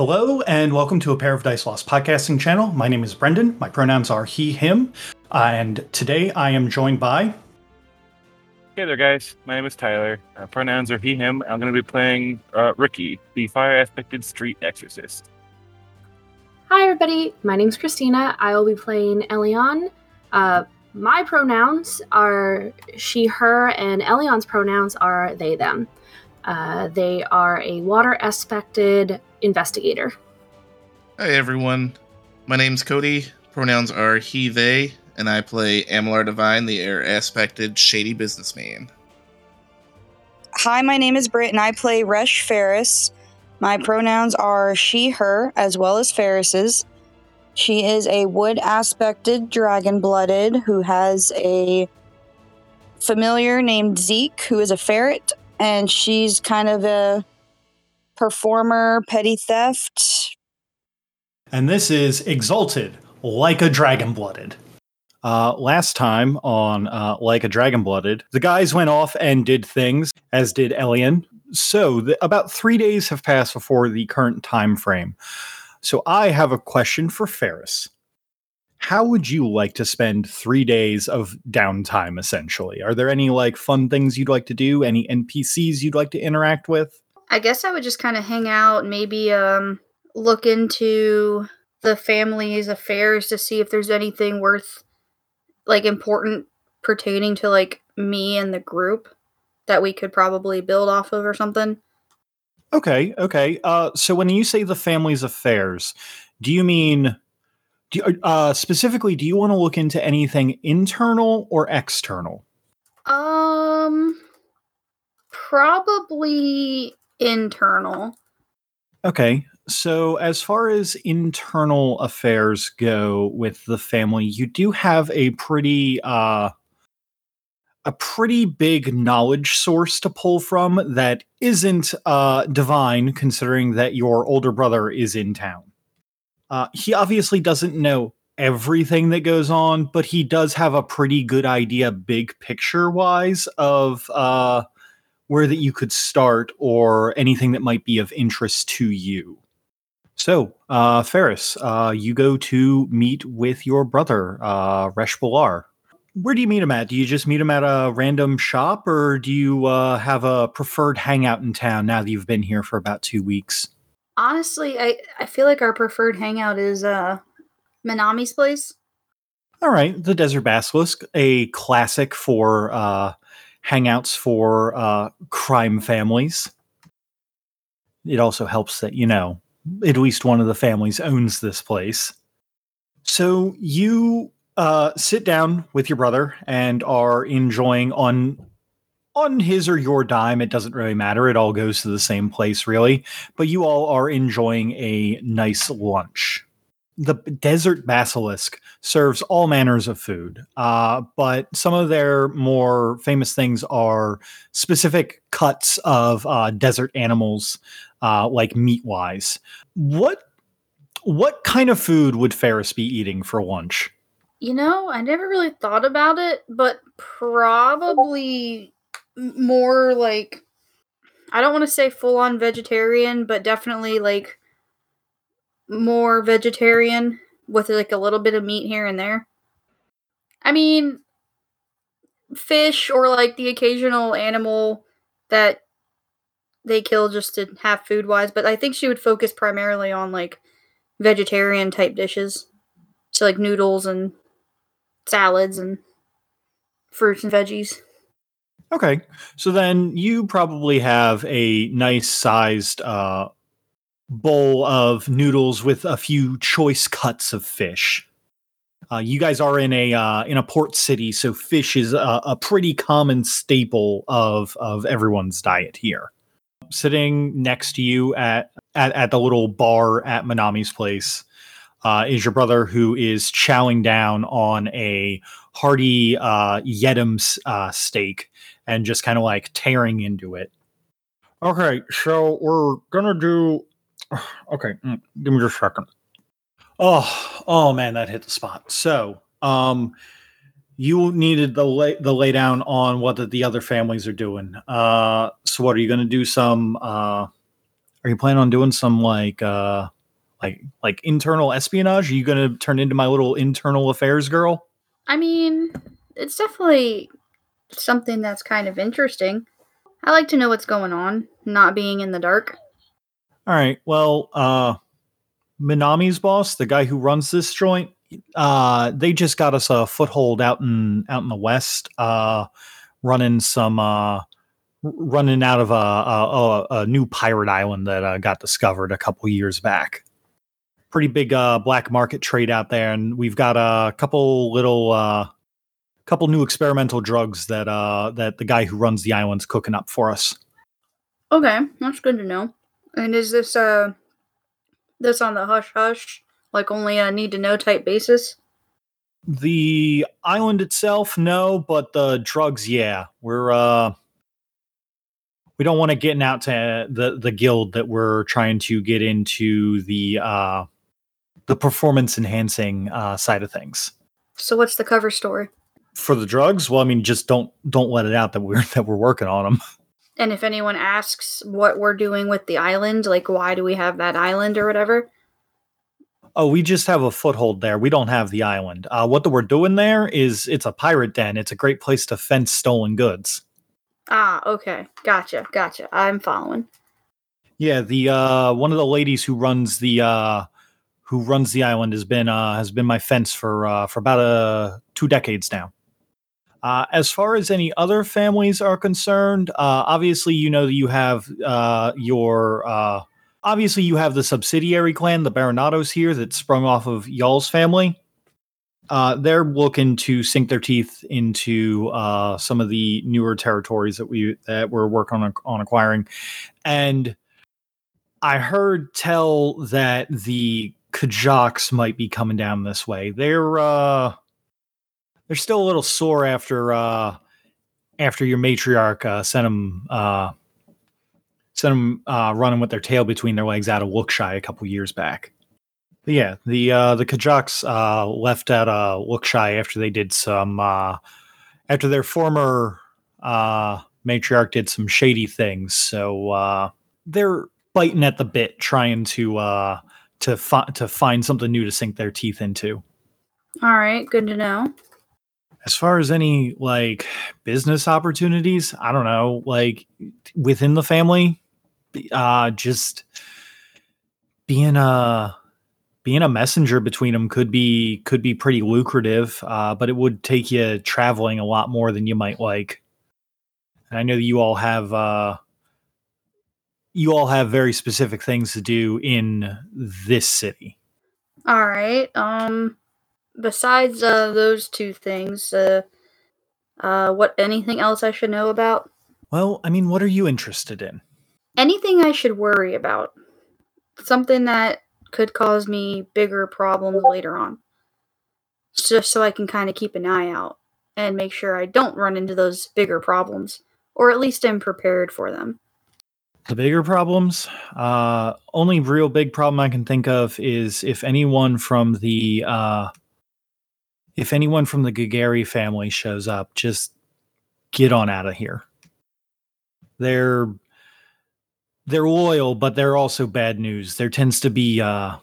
Hello, and welcome to a Pair of Dice Lost podcasting channel. My name is Brendan. My pronouns are he, him. Uh, and today I am joined by. Hey there, guys. My name is Tyler. Uh, pronouns are he, him. I'm going to be playing uh, Ricky, the fire aspected street exorcist. Hi, everybody. My name's Christina. I will be playing Elion. Uh, my pronouns are she, her, and Elion's pronouns are they, them. Uh, they are a water aspected investigator. Hi, everyone. My name's Cody. Pronouns are he, they, and I play Amalar Divine, the air aspected shady businessman. Hi, my name is Britt, and I play Resh Ferris. My pronouns are she, her, as well as Ferris's. She is a wood aspected dragon blooded who has a familiar named Zeke, who is a ferret, and she's kind of a performer, petty theft. And this is Exalted, like a dragon blooded. Uh, last time on uh, Like a Dragon Blooded, the guys went off and did things, as did Elian. So the, about three days have passed before the current time frame. So I have a question for Ferris. How would you like to spend three days of downtime? Essentially, are there any like fun things you'd like to do? Any NPCs you'd like to interact with? I guess I would just kind of hang out, maybe um, look into the family's affairs to see if there's anything worth like important pertaining to like me and the group that we could probably build off of or something. Okay, okay. Uh, so when you say the family's affairs, do you mean do you, uh, specifically? Do you want to look into anything internal or external? Um, probably internal. Okay. So, as far as internal affairs go with the family, you do have a pretty uh a pretty big knowledge source to pull from that isn't uh divine considering that your older brother is in town. Uh he obviously doesn't know everything that goes on, but he does have a pretty good idea big picture wise of uh where that you could start or anything that might be of interest to you. So, uh, Ferris, uh, you go to meet with your brother, uh, Resh Balar. Where do you meet him at? Do you just meet him at a random shop, or do you uh, have a preferred hangout in town now that you've been here for about two weeks? Honestly, I, I feel like our preferred hangout is uh, Manami's place. All right, the Desert Basilisk, a classic for uh, hangouts for uh, crime families. It also helps that, you know, at least one of the families owns this place. So you uh, sit down with your brother and are enjoying on on his or your dime. It doesn't really matter. It all goes to the same place, really. But you all are enjoying a nice lunch. The Desert Basilisk serves all manners of food, uh, but some of their more famous things are specific cuts of uh, desert animals, uh, like meat wise. What what kind of food would Ferris be eating for lunch? You know, I never really thought about it, but probably more like I don't want to say full on vegetarian, but definitely like more vegetarian with like a little bit of meat here and there. I mean, fish or like the occasional animal that they kill just to have food wise, but I think she would focus primarily on like vegetarian type dishes. So like noodles and salads and fruits and veggies. Okay. So then you probably have a nice sized uh, bowl of noodles with a few choice cuts of fish. Uh, you guys are in a uh, in a port city, so fish is a, a pretty common staple of of everyone's diet here. Sitting next to you at at, at the little bar at Manami's place uh, is your brother, who is chowing down on a hearty uh, yeddim uh, steak and just kind of like tearing into it. Okay, so we're gonna do. Okay, mm, give me just a second. Oh, oh man, that hit the spot. So, um, you needed the lay the lay down on what the, the other families are doing. Uh, so what are you going to do? Some uh, are Are you planning on doing some like uh like like internal espionage? Are you gonna turn into my little internal affairs girl? I mean, it's definitely something that's kind of interesting. I like to know what's going on, not being in the dark. All right. Well, uh Minami's boss, the guy who runs this joint, uh they just got us a foothold out in out in the west, uh running some uh running out of a a, a, new pirate island that uh, got discovered a couple years back. Pretty big uh black market trade out there and we've got a couple little uh couple new experimental drugs that uh that the guy who runs the island's cooking up for us. Okay, that's good to know. And is this uh this on the hush hush, like only a need to know type basis? The island itself, no, but the drugs, yeah. We're uh we don't want to get out to the the guild that we're trying to get into the uh the performance enhancing uh side of things. So what's the cover story? For the drugs, well, I mean, just don't don't let it out that we're that we're working on them. And if anyone asks what we're doing with the island, like why do we have that island or whatever? Oh, we just have a foothold there. We don't have the island. Uh, what the, we're doing there is it's a pirate den. It's a great place to fence stolen goods. Ah, okay. Gotcha. Gotcha. I'm following. Yeah, the uh one of the ladies who runs the uh who runs the island has been uh has been my fence for uh for about uh two decades now. Uh as far as any other families are concerned, uh obviously you know that you have uh your uh obviously you have the subsidiary clan, the Baronatos here that sprung off of y'all's family. Uh, they're looking to sink their teeth into uh, some of the newer territories that we that we're working on on acquiring, and I heard tell that the Kajaks might be coming down this way. They're they're still a little sore after uh, after your matriarch uh, sent them uh, sent them uh, running with their tail between their legs out of Lookshy a couple years back. But yeah, the uh, the Kajaks uh, left out uh, Lookshy after they did some uh, after their former uh, matriarch did some shady things. So uh, they're biting at the bit, trying to uh, to fi- to find something new to sink their teeth into. All right, good to know. As far as any like business opportunities, I don't know, like within the family, uh, just being a being a messenger between them could be could be pretty lucrative, uh, but it would take you traveling a lot more than you might like. And I know that you all have uh, you all have very specific things to do in this city. All right. Um besides uh those two things, uh uh what anything else I should know about? Well, I mean, what are you interested in? Anything I should worry about? Something that could cause me bigger problems later on. Just so I can kind of keep an eye out and make sure I don't run into those bigger problems, or at least I'm prepared for them. The bigger problems, uh, only real big problem I can think of is if anyone from the uh, if anyone from the Gagari family shows up, just get on out of here. They're they're loyal, but they're also bad news. There tends to be uh,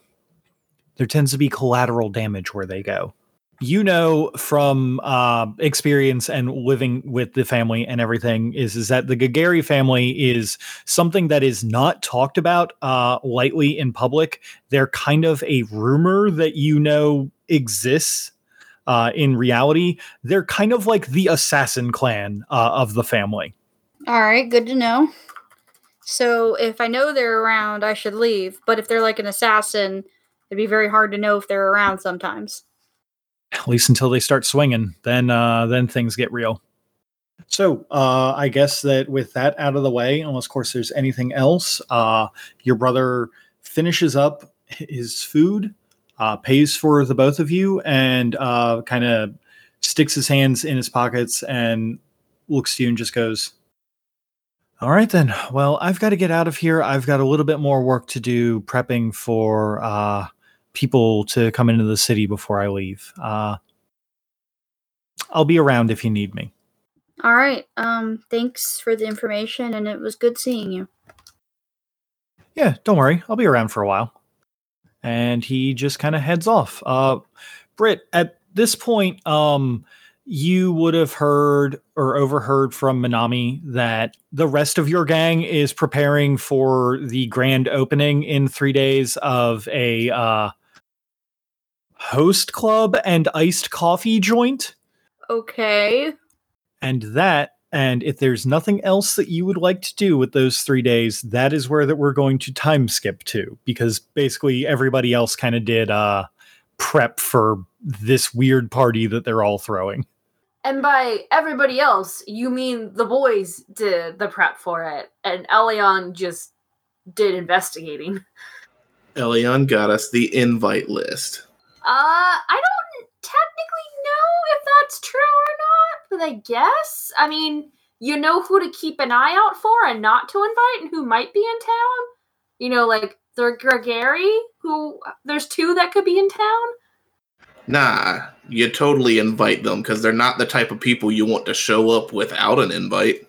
there tends to be collateral damage where they go. You know from uh, experience and living with the family and everything is is that the Gagari family is something that is not talked about uh, lightly in public. They're kind of a rumor that you know exists. Uh, in reality, they're kind of like the assassin clan uh, of the family. All right, good to know. So if I know they're around, I should leave. But if they're like an assassin, it'd be very hard to know if they're around sometimes. at least until they start swinging then uh then things get real so uh i guess that with that out of the way unless of course there's anything else uh your brother finishes up his food uh pays for the both of you and uh kind of sticks his hands in his pockets and looks to you and just goes all right then well i've got to get out of here i've got a little bit more work to do prepping for uh people to come into the city before I leave. Uh, I'll be around if you need me. All right. Um thanks for the information and it was good seeing you. Yeah, don't worry. I'll be around for a while. And he just kind of heads off. Uh, Britt, at this point, um, you would have heard or overheard from Minami that the rest of your gang is preparing for the grand opening in three days of a uh, host club and iced coffee joint. Okay. And that, and if there's nothing else that you would like to do with those three days, that is where that we're going to time skip to because basically everybody else kind of did uh, prep for this weird party that they're all throwing. And by everybody else, you mean the boys did the prep for it, and Elion just did investigating. Elion got us the invite list. Uh, I don't technically know if that's true or not, but I guess. I mean, you know who to keep an eye out for and not to invite, and who might be in town. You know, like the Gregary, who there's two that could be in town. Nah, you totally invite them because they're not the type of people you want to show up without an invite.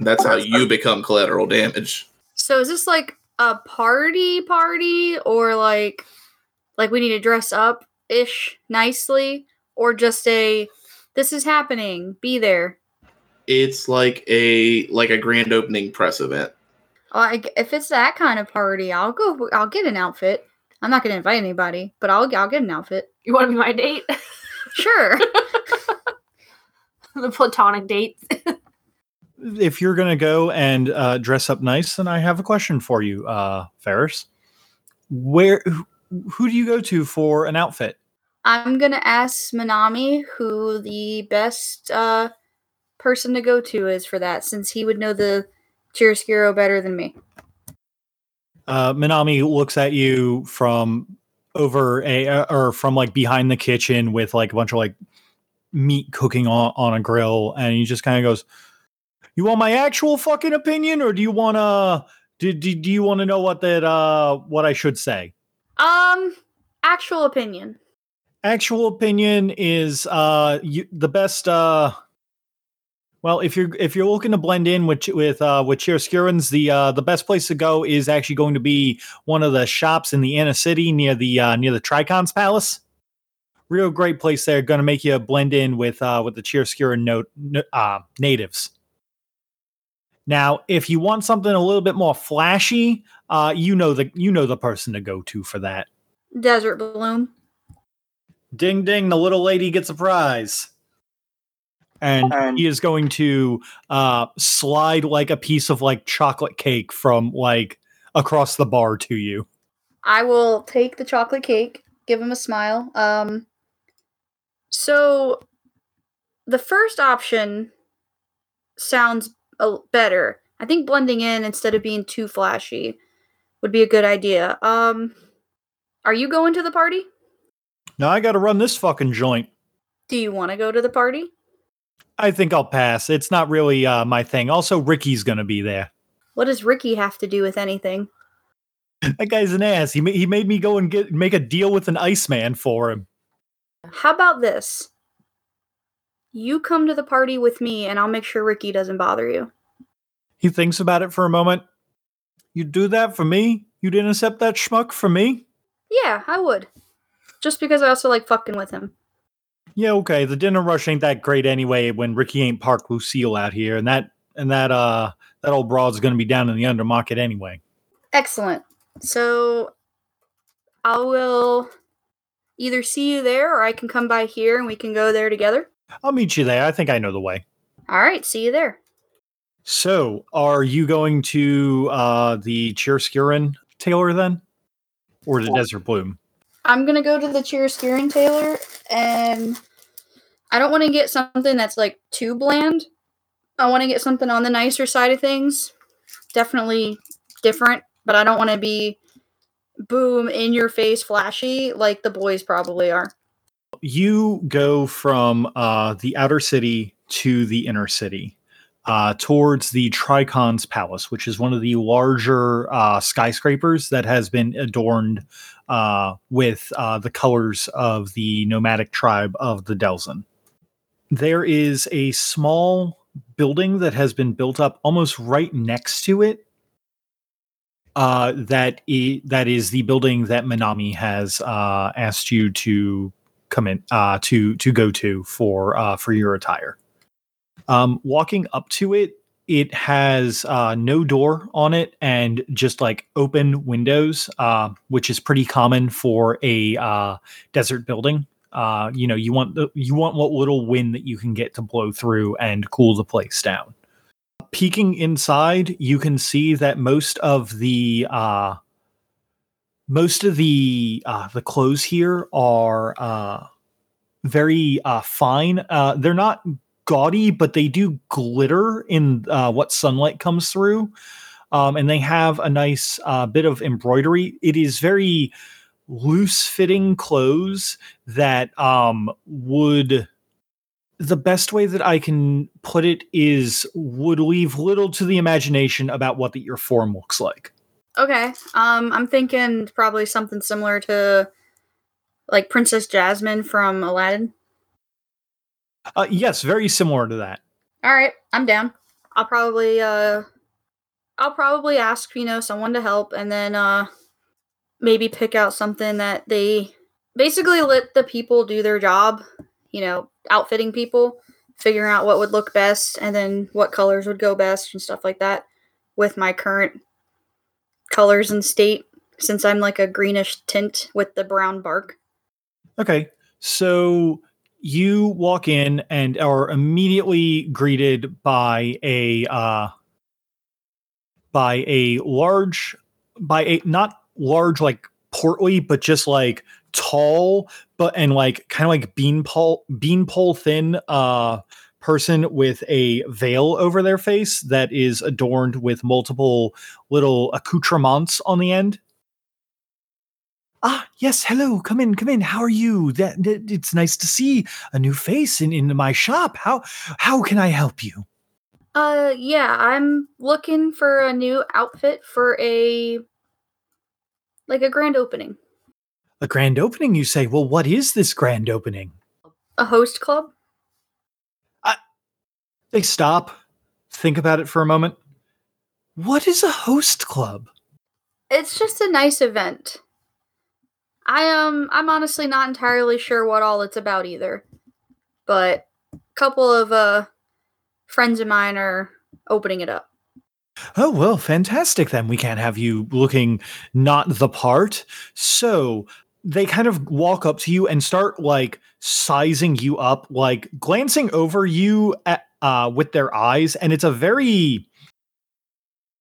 That's how you become collateral damage. So is this like a party party or like like we need to dress up ish nicely or just a this is happening, be there. It's like a like a grand opening press event. Like if it's that kind of party, I'll go I'll get an outfit. I'm not going to invite anybody, but I'll I'll get an outfit. You want to be my date? Sure. the platonic date. If you're going to go and uh, dress up nice, then I have a question for you, uh, Ferris. Where, who, who do you go to for an outfit? I'm going to ask Manami who the best uh person to go to is for that since he would know the Chiaroscuro better than me. Uh, Minami looks at you from over a uh, or from like behind the kitchen with like a bunch of like meat cooking on, on a grill, and he just kind of goes, "You want my actual fucking opinion, or do you want to do, do, do you want to know what that uh what I should say?" Um actual opinion. Actual opinion is uh you, the best uh well, if you're if you're looking to blend in with with uh, with Chiaroscurans, the uh, the best place to go is actually going to be one of the shops in the inner city near the uh, near the Tri-Khan's Palace. Real great place there. Going to make you blend in with uh, with the Chiaroscuran note uh, natives. Now, if you want something a little bit more flashy, uh, you know the you know the person to go to for that. Desert Bloom. Ding ding! The little lady gets a prize and Um, he is going to uh slide like a piece of like chocolate cake from like across the bar to you I will take the chocolate cake, give him a smile. Um so the first option sounds a, better. I think blending in instead of being too flashy would be a good idea. Um are you going to the party? Now i gotta run this fucking joint Do you want to go to the party? i think i'll pass it's not really uh my thing also ricky's gonna be there What does Ricky have to do with anything? that guy's an ass he, ma- he made me go and get make a deal with an iceman for him How about this? You come to the party with me and I'll make sure Ricky doesn't bother you. he thinks about it for a moment you do that for me you'd intercept that schmuck for me Yeah, I would. Just because I also like fucking with him. yeah okay the dinner rush ain't that great anyway when ricky ain't parked lucille out here and that and that uh that old broad's gonna be down in the undermarket anyway Excellent. So I will either see you there or I can come by here and we can go there together. I'll meet you there. I think I know the way. All right, see you there. So, are you going to uh, the Chiaroscuran tailor then? Or the Desert Bloom? I'm gonna go to the Chiaroscurian Tailor and I don't want to get something that's like too bland. I want to get something on the nicer side of things. Definitely different, but I don't want to be boom in your face flashy like the boys probably are. You go from uh, the outer city to the inner city uh, towards the Tri-Khan's Palace, which is one of the larger uh, skyscrapers that has been adorned uh, with uh, the colors of the nomadic tribe of the Delzahn. There is a small building that has been built up almost right next to it Uh, that i- that is the building that Manami has uh, asked you to come in uh, to to go to for uh, for your attire. Um, walking up to it, it has uh, no door on it and just like open windows, uh, which is pretty common for a uh, desert building. Uh, you know, you want the you want what little wind that you can get to blow through and cool the place down. Peeking inside, you can see that most of the uh, most of the uh, the clothes here are very fine. They're not gaudy, but they do glitter in uh, what sunlight comes through. Um, and they have a nice uh, bit of embroidery. It is very loose fitting clothes that um, would. The best way that I can put it is would leave little to the imagination about what the, your form looks like. Okay. Um, I'm thinking probably something similar to like Princess Jasmine from Aladdin. Uh, yes, very similar to that. All right, I'm down. I'll probably uh I'll probably ask, you know, someone to help and then uh maybe pick out something that they basically let the people do their job, you know, outfitting people, figuring out what would look best and then what colors would go best and stuff like that with my current colors and state since I'm like a greenish tint with the brown bark. Okay. So you walk in and are immediately greeted by a uh by a large by a not large like portly but just like tall but and like kind of like beanpole beanpole thin uh person with a veil over their face that is adorned with multiple little accoutrements on the end Ah, yes. Hello. Come in. Come in. How are you? That, that- it's nice to see a new face in, in my shop. How how can I help you? Uh yeah, I'm looking for a new outfit for a like a grand opening. A grand opening, you say? Well, what is this grand opening? A host club? I, they stop, think about it for a moment. What is a host club? It's just a nice event. I um I'm honestly not entirely sure what all it's about either. But a couple of uh friends of mine are opening it up. Oh, well, fantastic then. We can't have you looking not the part. So they kind of walk up to you and start like sizing you up, like glancing over you at, uh, with their eyes. And it's a very,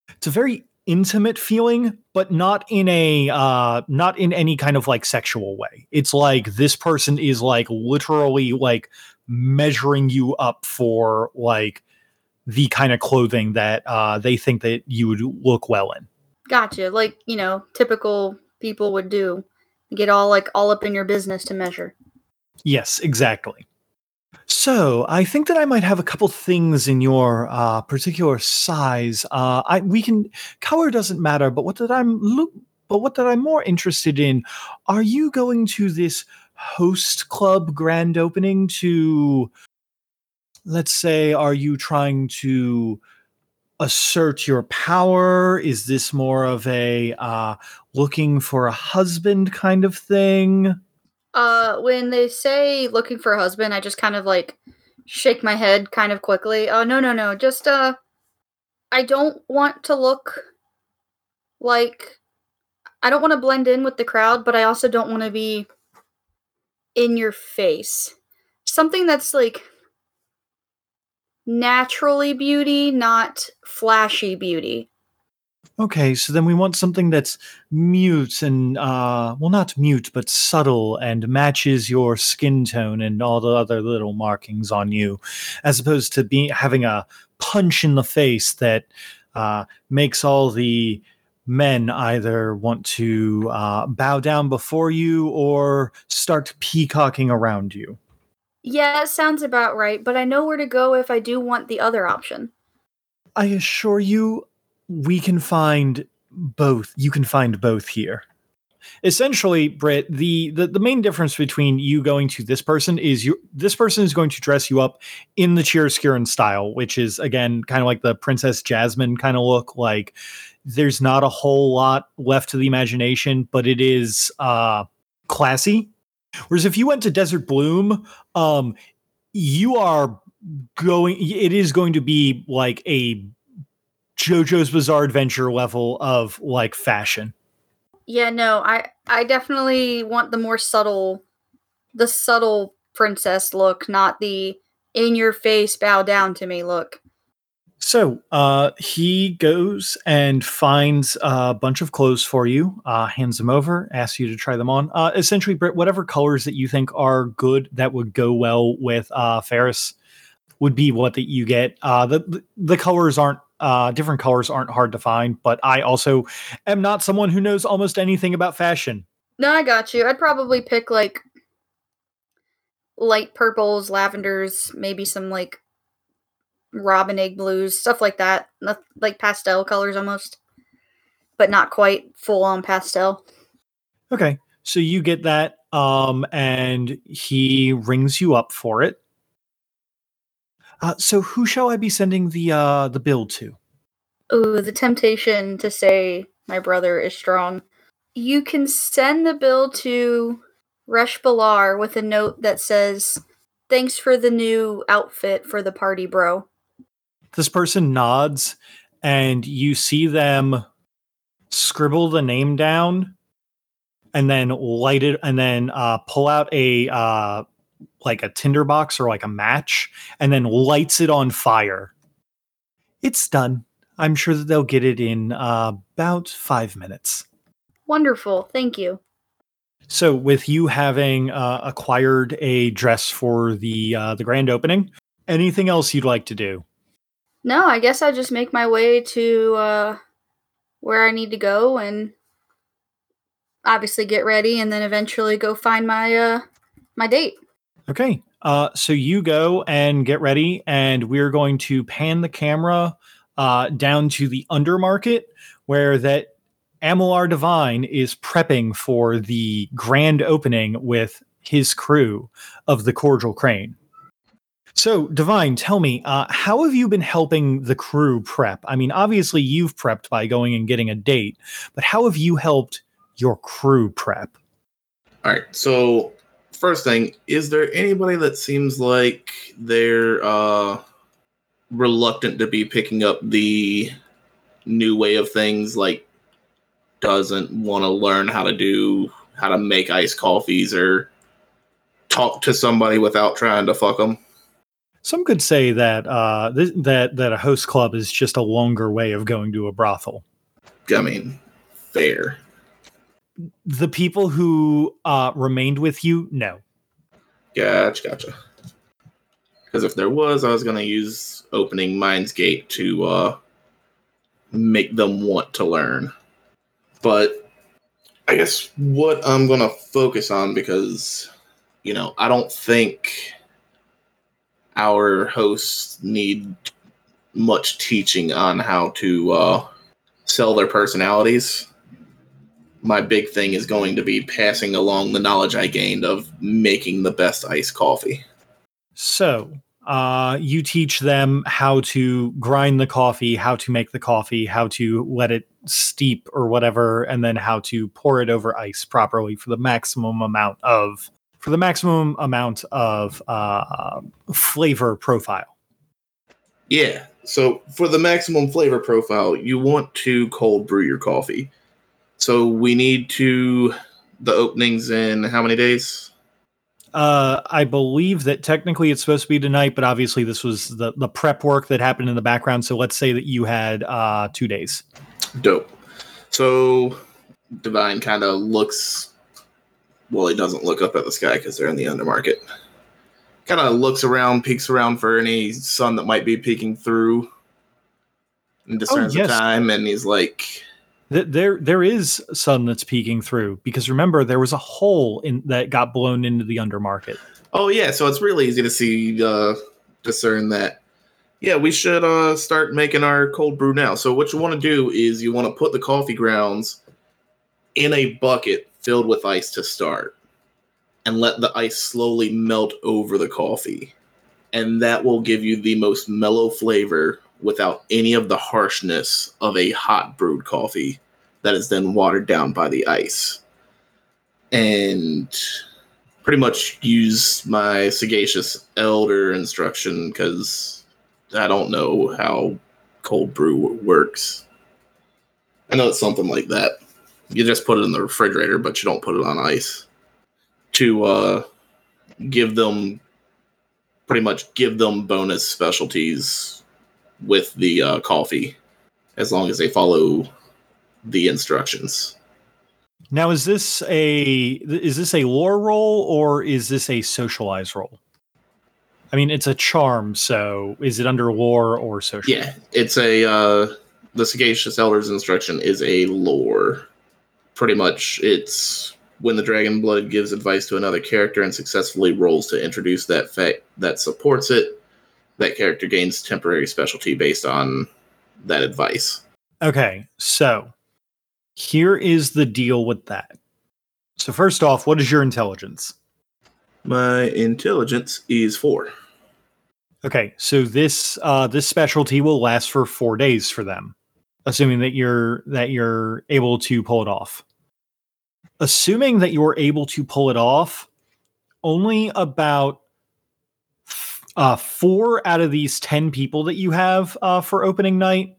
it's a very intimate feeling, but not in a, uh, not in any kind of like sexual way. It's like this person is like literally like measuring you up for like the kind of clothing that uh, they think that you would look well in. Gotcha. Like, you know, typical people would do. Get all like all up in your business to measure. Yes, exactly. So I think that I might have a couple things in your uh, particular size. Uh, I we can color doesn't matter, but what that I'm look, but what that I'm more interested in. Are you going to this host club grand opening to? Let's say, are you trying to assert your power? Is this more of a uh, looking for a husband kind of thing? Uh, when they say looking for a husband, I just kind of like shake my head kind of quickly. Oh, no, no, no. Just, uh, I don't want to look like. I don't want to blend in with the crowd, but I also don't want to be in your face. Something that's like naturally beauty, not flashy beauty. Okay, so then we want something that's mute and uh well not mute but subtle and matches your skin tone and all the other little markings on you as opposed to being having a punch in the face that uh makes all the men either want to uh, bow down before you or start peacocking around you. Yeah, it sounds about right, but I know where to go if I do want the other option. I assure you, we can find both. You can find both here. essentially, Britt, the, the the main difference between you going to this person is you this person is going to dress you up in the Chiaroscuran style, which is again kind of like the Princess Jasmine kind of look. Like there's not a whole lot left to the imagination, but it is uh classy. Whereas if you went to Desert Bloom, um, you are going. It is going to be like a JoJo's Bizarre Adventure level of like fashion. Yeah, no, I I definitely want the more subtle the subtle princess look, not the in your face bow down to me look. So uh, he goes and finds a bunch of clothes for you, uh, hands them over, asks you to try them on. Uh, essentially, Britt, whatever colors that you think are good that would go well with uh, Ferris would be what that you get. Uh, the the colors aren't uh, different colors aren't hard to find, but I also am not someone who knows almost anything about fashion. No, I got you. I'd probably pick like light purples, lavenders, maybe some like robin egg blues, stuff like that. Like pastel colors almost, but not quite full on pastel. Okay, so you get that, um, and he rings you up for it. Uh, so who shall I be sending the uh, the bill to? Oh, the temptation to say my brother is strong. You can send the bill to Resh Balar with a note that says, Thanks for the new outfit for the party, bro. This person nods, and you see them scribble the name down, and then light it, and then uh, pull out a uh, like a tinderbox or like a match, and then lights it on fire. It's done. I'm sure that they'll get it in uh, about five minutes. Wonderful. Thank you. So, with you having uh, acquired a dress for the uh, the grand opening, anything else you'd like to do? No, I guess I'll just make my way to uh, where I need to go and obviously get ready, and then eventually go find my uh, my date. Okay. Uh, so you go and get ready, and we're going to pan the camera uh, down to the undermarket where that Amular Divine is prepping for the grand opening with his crew of the Cordial Crane. So, Divine, tell me, uh, how have you been helping the crew prep? I mean, obviously you've prepped by going and getting a date, but how have you helped your crew prep? All right. So, first thing, is there anybody that seems like they're uh, reluctant to be picking up the new way of things? Like, doesn't want to learn how to do how to make iced coffees or talk to somebody without trying to fuck them. Some could say that uh, th- that that a host club is just a longer way of going to a brothel. I mean, fair. The people who uh, remained with you, no. Gotcha, gotcha. Because if there was, I was going to use opening Mind's Gate to uh, make them want to learn. But I guess what I'm going to focus on, because, you know, I don't think our hosts need much teaching on how to uh, sell their personalities. My big thing is going to be passing along the knowledge I gained of making the best iced coffee. So, uh, you teach them how to grind the coffee, how to make the coffee, how to let it steep or whatever, and then how to pour it over ice properly for the maximum amount of for the maximum amount of uh, flavor profile. Yeah. So for the maximum flavor profile, you want to cold brew your coffee. So we need to the openings in how many days? Uh, I believe that technically it's supposed to be tonight, but obviously this was the the prep work that happened in the background. So let's say that you had uh, two days. Dope. So Divine kind of looks. Well, he doesn't look up at the sky because they're in the undermarket. Kind of looks around, peeks around for any sun that might be peeking through, and discerns yes. the time. And he's like, Th- There, there is sun that's peeking through because remember there was a hole in that got blown into the undermarket. "Oh yeah." So it's really easy to see, uh, discern that. Yeah, we should uh, start making our cold brew now. So what you want to do is you want to put the coffee grounds in a bucket filled with ice to start and let the ice slowly melt over the coffee. And that will give you the most mellow flavor without any of the harshness of a hot brewed coffee that is then watered down by the ice. And pretty much use my sagacious elder instruction because I don't know how cold brew works. I know it's something like that. You just put it in the refrigerator, but you don't put it on ice. To uh, give them pretty much give them bonus specialties with the uh, coffee as long as they follow the instructions. Now, is this a is this a lore roll or is this a socialize roll? I mean, it's a charm, so is it under lore or social? Yeah, it's a uh, the sagacious elder's instruction is a lore. Pretty much, it's when the dragon blood gives advice to another character and successfully rolls to introduce that fact that supports it. That character gains temporary specialty based on that advice. Okay, so here is the deal with that. So first off, what is your intelligence? My intelligence is four. Okay, so this uh, this specialty will last for four days for them, assuming that you're that you're able to pull it off. Assuming that you're able to pull it off, only about uh, four out of these ten people that you have uh, for opening night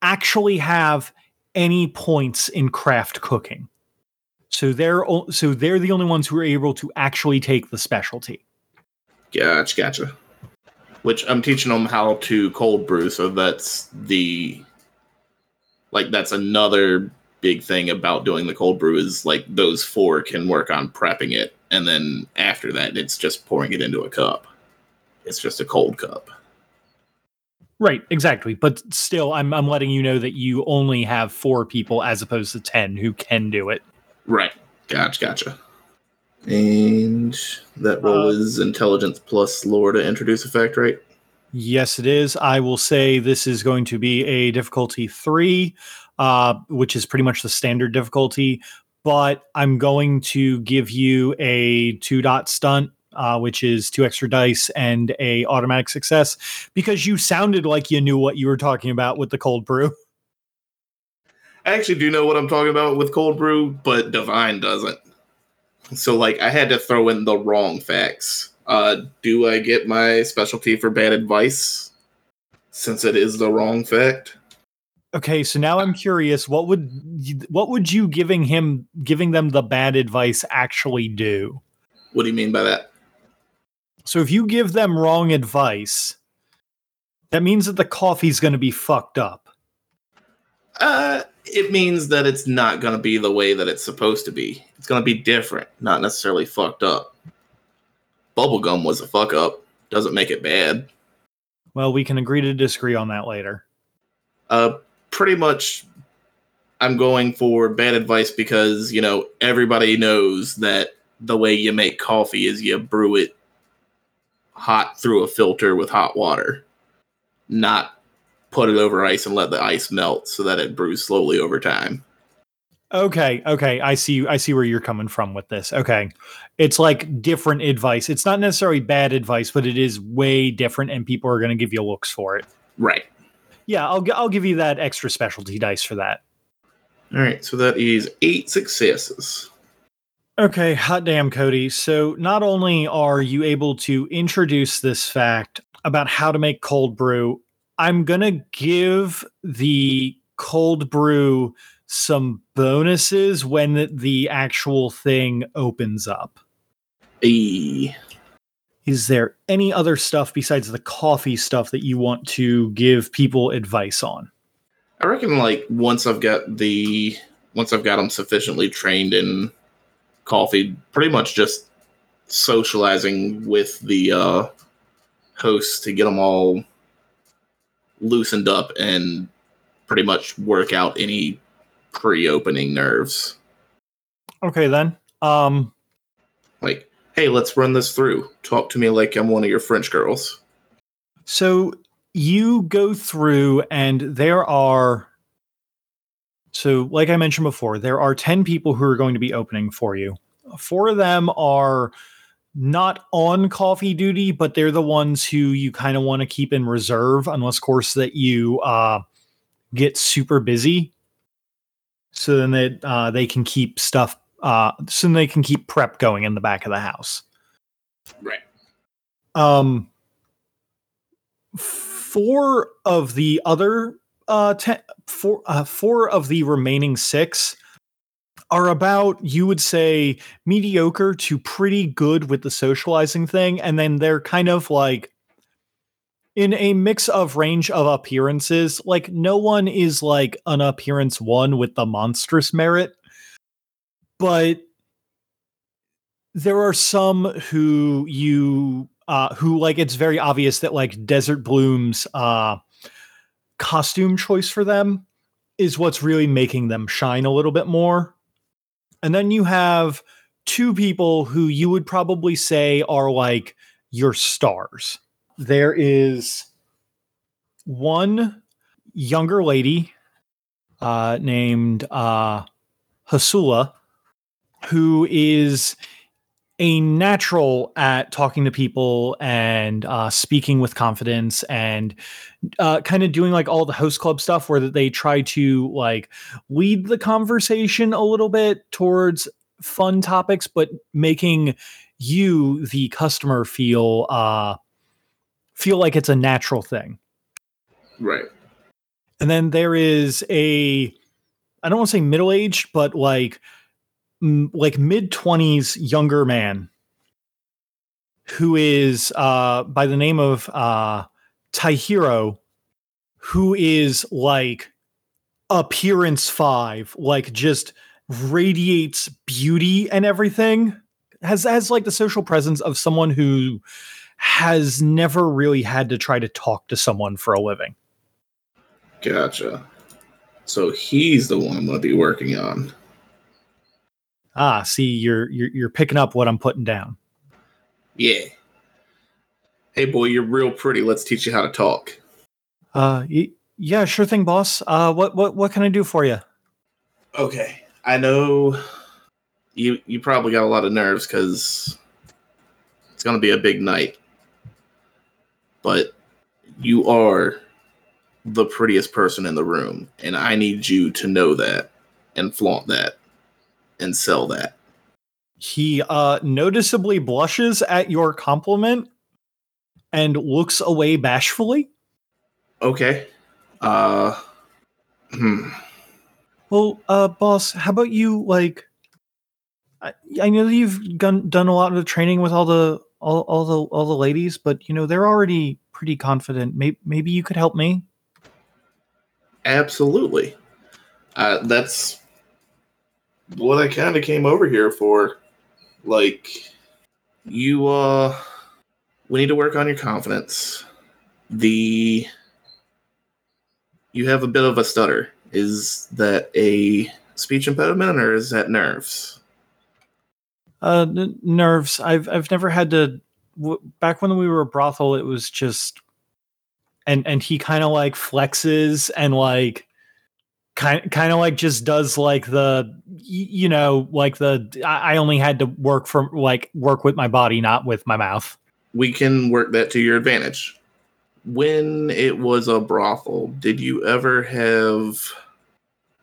actually have any points in craft cooking. So they're o- so they're the only ones who are able to actually take the specialty. Gotcha, gotcha. Which I'm teaching them how to cold brew, so that's the like that's another big thing about doing the cold brew is like those four can work on prepping it, and then after that, it's just pouring it into a cup. It's just a cold cup. Right, exactly. But still, I'm I'm letting you know that you only have four people as opposed to ten who can do it. Right. Gotcha, gotcha. And that roll Uh, is intelligence plus lore to introduce effect, right? Yes, it is. I will say this is going to be a difficulty three, uh, which is pretty much the standard difficulty. But I'm going to give you a two dot stunt, uh, which is two extra dice and a automatic success, because you sounded like you knew what you were talking about with the cold brew. I actually do know what I'm talking about with cold brew, but Divine doesn't. So like I had to throw in the wrong facts. Uh do I get my specialty for bad advice since it is the wrong fact? Okay, so now I'm curious. What would you, what would you giving him giving them the bad advice actually do? What do you mean by that? So if you give them wrong advice, that means that the coffee's going to be fucked up. Uh it means that it's not going to be the way that it's supposed to be. It's going to be different, not necessarily fucked up. Bubblegum was a fuck up. Doesn't make it bad. Well, we can agree to disagree on that later. uh pretty much i'm going for bad advice because you know everybody knows that the way you make coffee is you brew it hot through a filter with hot water not put it over ice and let the ice melt so that it brews slowly over time Okay, okay, I see I see where you're coming from with this. Okay. It's like different advice. It's not necessarily bad advice, but it is way different and people are going to give you looks for it. right Yeah, I'll I'll give you that extra specialty dice for that. all right so that is eight successes Okay, hot damn, Cody. So not only are you able to introduce this fact about how to make cold brew, I'm gonna give the cold brew some bonuses when the, the actual thing opens up. a Is there any other stuff besides the coffee stuff that you want to give people advice on? I reckon like once I've got the once I've got them sufficiently trained in coffee, pretty much just socializing with the uh, hosts to get them all loosened up and pretty much work out any pre-opening nerves. Okay then. Um Like, hey, let's run this through. Talk to me like I'm one of your French girls. So you go through, and there are So, like I mentioned before, there are 10 people who are going to be opening for you. Four of them are not on coffee duty, but they're the ones who you kind of want to keep in reserve, unless, of course, that you uh, get super busy. So then that uh, they can keep stuff, uh, so then they can keep prep going in the back of the house. Right. Um, four of the other uh, ten, four, uh, four of the remaining six are about you would say mediocre to pretty good with the socializing thing, and then they're kind of like in a mix of range of appearances. Like no one is like an appearance one with the monstrous merit, but there are some who you uh who like it's very obvious that like desert blooms uh costume choice for them is what's really making them shine a little bit more. And then you have two people who you would probably say are like your stars. There is one younger lady uh named uh hasula who is a natural at talking to people and uh, speaking with confidence and uh, kind of doing like all the host club stuff where they try to like lead the conversation a little bit towards fun topics but making you the customer feel uh feel like it's a natural thing Right. and then there is a i don't want to say middle-aged but like like mid 20s younger man who is uh by the name of uh Taihiro who is like appearance 5 like just radiates beauty and everything has has like the social presence of someone who has never really had to try to talk to someone for a living Gotcha. So he's the one I'm to be working on. Ah see you're you're, you're picking up what i'm putting down Yeah. Hey, boy, you're real pretty. Let's teach you how to talk. Uh, y- yeah, sure thing, boss. Uh, what what what can I do for you? Okay. I know you you probably got a lot of nerves because it's going to be a big night. But you are the prettiest person in the room, and I need you to know that and flaunt that and sell that. He uh noticeably blushes at your compliment and looks away bashfully. Okay. Uh hmm. Well, uh, boss, how about you like? I, I know you've done done a lot of the training with all the all, all the all the ladies, but you know they're already pretty confident. Maybe maybe you could help me. Absolutely. Uh, that's what I kind of came over here for. Like, you, uh, we need to work on your confidence. The, you have a bit of a stutter. Is that a speech impediment or is that nerves? Uh, n- nerves. I've I've never had to. W- back when we were a brothel, it was just, and and he kind of like flexes and like, kind kind of like just does like the, you know, like the. I, only had to work from like work with my body, not with my mouth. We can work that to your advantage. When it was a brothel, did you ever have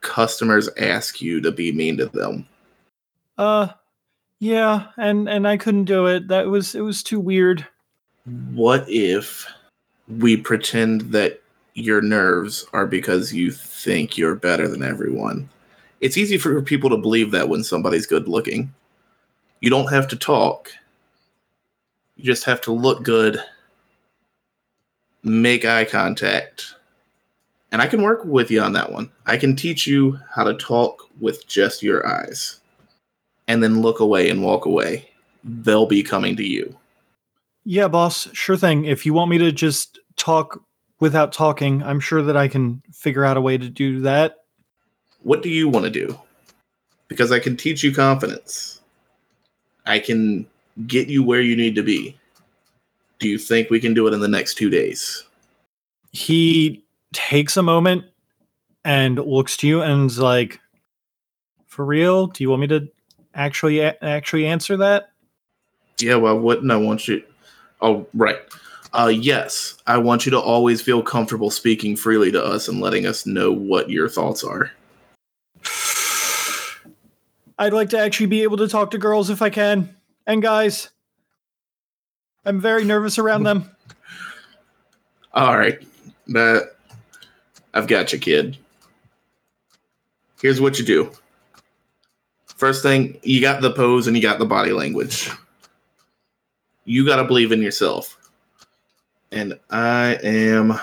customers ask you to be mean to them? Uh, yeah, and and I couldn't do it. That was it was too weird. What if we pretend that your nerves are because you think you're better than everyone? It's easy for people to believe that when somebody's good looking. You don't have to talk. You just have to look good, make eye contact. And I can work with you on that one. I can teach you how to talk with just your eyes. And then look away and walk away. They'll be coming to you. Yeah, boss, sure thing. If you want me to just talk without talking, I'm sure that I can figure out a way to do that. what do you want to do? Because I can teach you confidence. I can get you where you need to be. Do you think we can do it in the next two days? He takes a moment and looks to you and is like, "For real? Do you want me to actually actually answer that?" Yeah, well, wouldn't I want you? Oh, right. Uh, yes, I want you to always feel comfortable speaking freely to us and letting us know what your thoughts are. I'd like to actually be able to talk to girls if I can, and guys. I'm very nervous around them. All right, that I've got you, kid. Here's what you do. First thing, you got the pose and you got the body language. You got to believe in yourself. And I am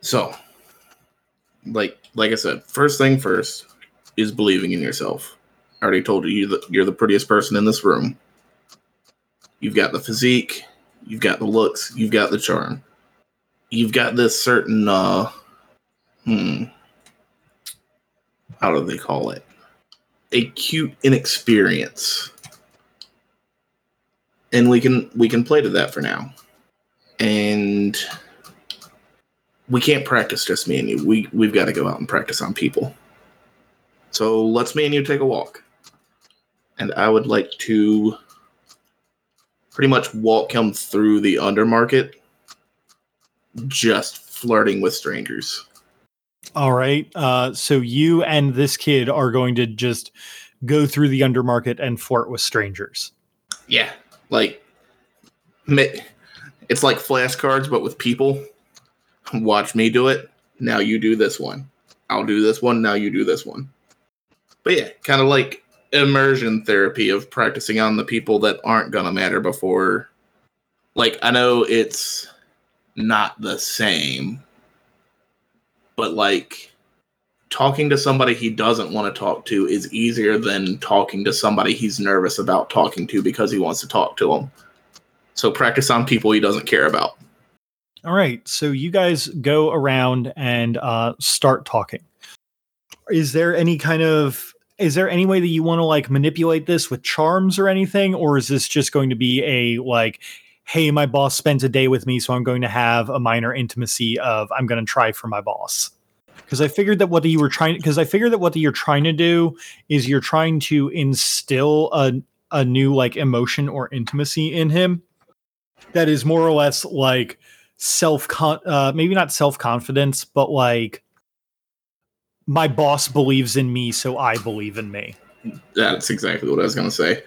so like like I said, first thing first is believing in yourself. I already told you you're the, you're the prettiest person in this room. You've got the physique, you've got the looks, you've got the charm. You've got this certain uh hmm how do they call it? A cute inexperience. And we can we can play to that for now. And we can't practice just me and you. We we've got to go out and practice on people. So let's me and you take a walk. And I would like to pretty much walk him through the undermarket, just flirting with strangers. All right. Uh, so you and this kid are going to just go through the undermarket and flirt with strangers. Yeah, like ma- it's like flashcards, but with people. Watch me do it. Now you do this one. I'll do this one. Now you do this one. But yeah, kind of like immersion therapy of practicing on the people that aren't gonna matter before. Like I know it's not the same, but like talking to somebody he doesn't want to talk to is easier than talking to somebody he's nervous about talking to because he wants to talk to them. So practice on people he doesn't care about. All right. So you guys go around and uh, start talking. Is there any kind of is there any way that you want to like manipulate this with charms or anything or is this just going to be a like hey my boss spent a day with me so i'm going to have a minor intimacy of i'm going to try for my boss because i figured that what you were trying because i figured that what you're trying to do is you're trying to instill a, a new like emotion or intimacy in him that is more or less like self con uh maybe not self confidence but like my boss believes in me so i believe in me That's exactly what I was gonna say.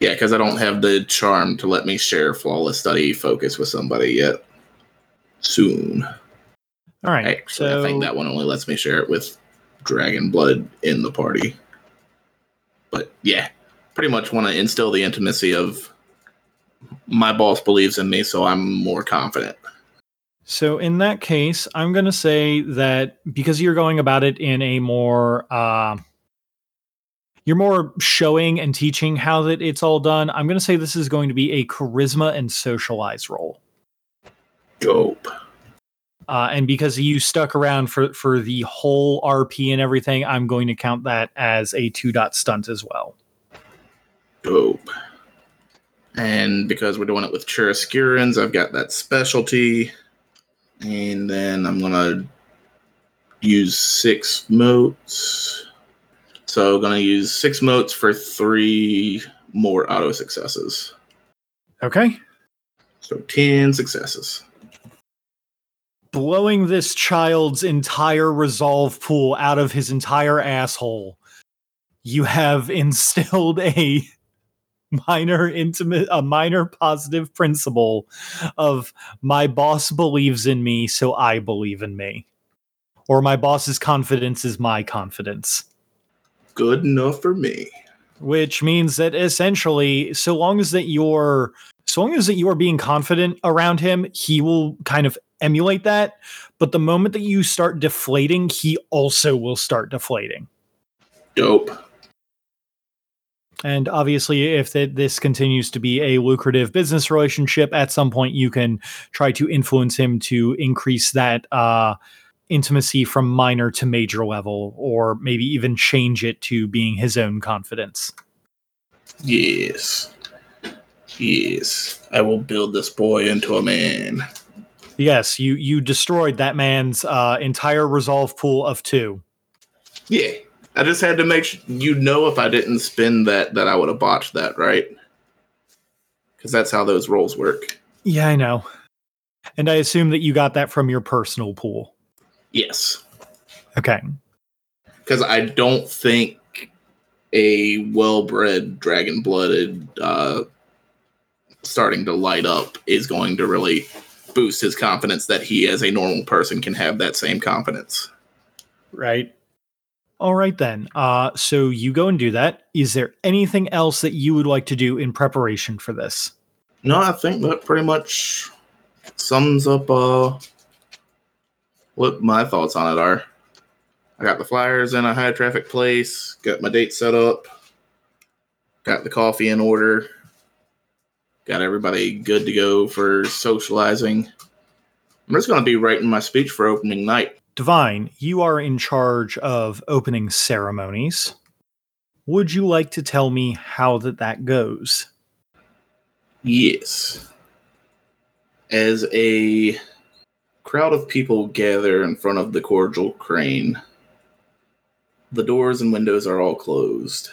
Yeah, because I don't have the charm to let me share flawless study focus with somebody yet. Soon. all right Actually, so I think that one only lets me share it with Dragon Blood in the party. But yeah, pretty much want to instill the intimacy of my boss believes in me, so I'm more confident. So in that case, I'm going to say that because you're going about it in a more uh, you're more showing and teaching how that it's all done. I'm going to say this is going to be a charisma and socialize role. Dope. Uh, and because you stuck around for for the whole RP and everything, I'm going to count that as a two dot stunt as well. Dope. And because we're doing it with Chiaroscurans, I've got that specialty. And then I'm gonna use six motes. So I'm gonna use six motes for three more auto successes. Okay. So ten successes. blowing this child's entire resolve pool out of his entire asshole, you have instilled a minor intimate a minor positive principle of my boss believes in me so I believe in me. Or my boss's confidence is my confidence. Good enough for me. Which means that essentially, so long as that you're so long as that you are being confident around him, he will kind of emulate that. But the moment that you start deflating, he also will start deflating. Dope. And obviously, if th- this continues to be a lucrative business relationship, at some point you can try to influence him to increase that uh, intimacy from minor to major level, or maybe even change it to being his own confidence. Yes. Yes. I will build this boy into a man. Yes, you you destroyed that man's uh, entire resolve pool of two. Yeah. I just had to make sure you know if I didn't spin that that I would have botched that, right? Because that's how those rolls work. Yeah, I know. And I assume that you got that from your personal pool. Yes. Okay. Because I don't think a well-bred dragon-blooded uh, starting to light up is going to really boost his confidence that he, as a normal person, can have that same confidence. Right. All right then. Uh, so you go and do that. Is there anything else that you would like to do in preparation for this? No, I think that pretty much sums up uh, what my thoughts on it are. I got the flyers in a high traffic place, got my date set up, got the coffee in order, got everybody good to go for socializing. I'm just going to be writing my speech for opening night. Divine, you are in charge of opening ceremonies. Would you like to tell me how that that goes? Yes. As a crowd of people gather in front of the cordial crane, the doors and windows are all closed.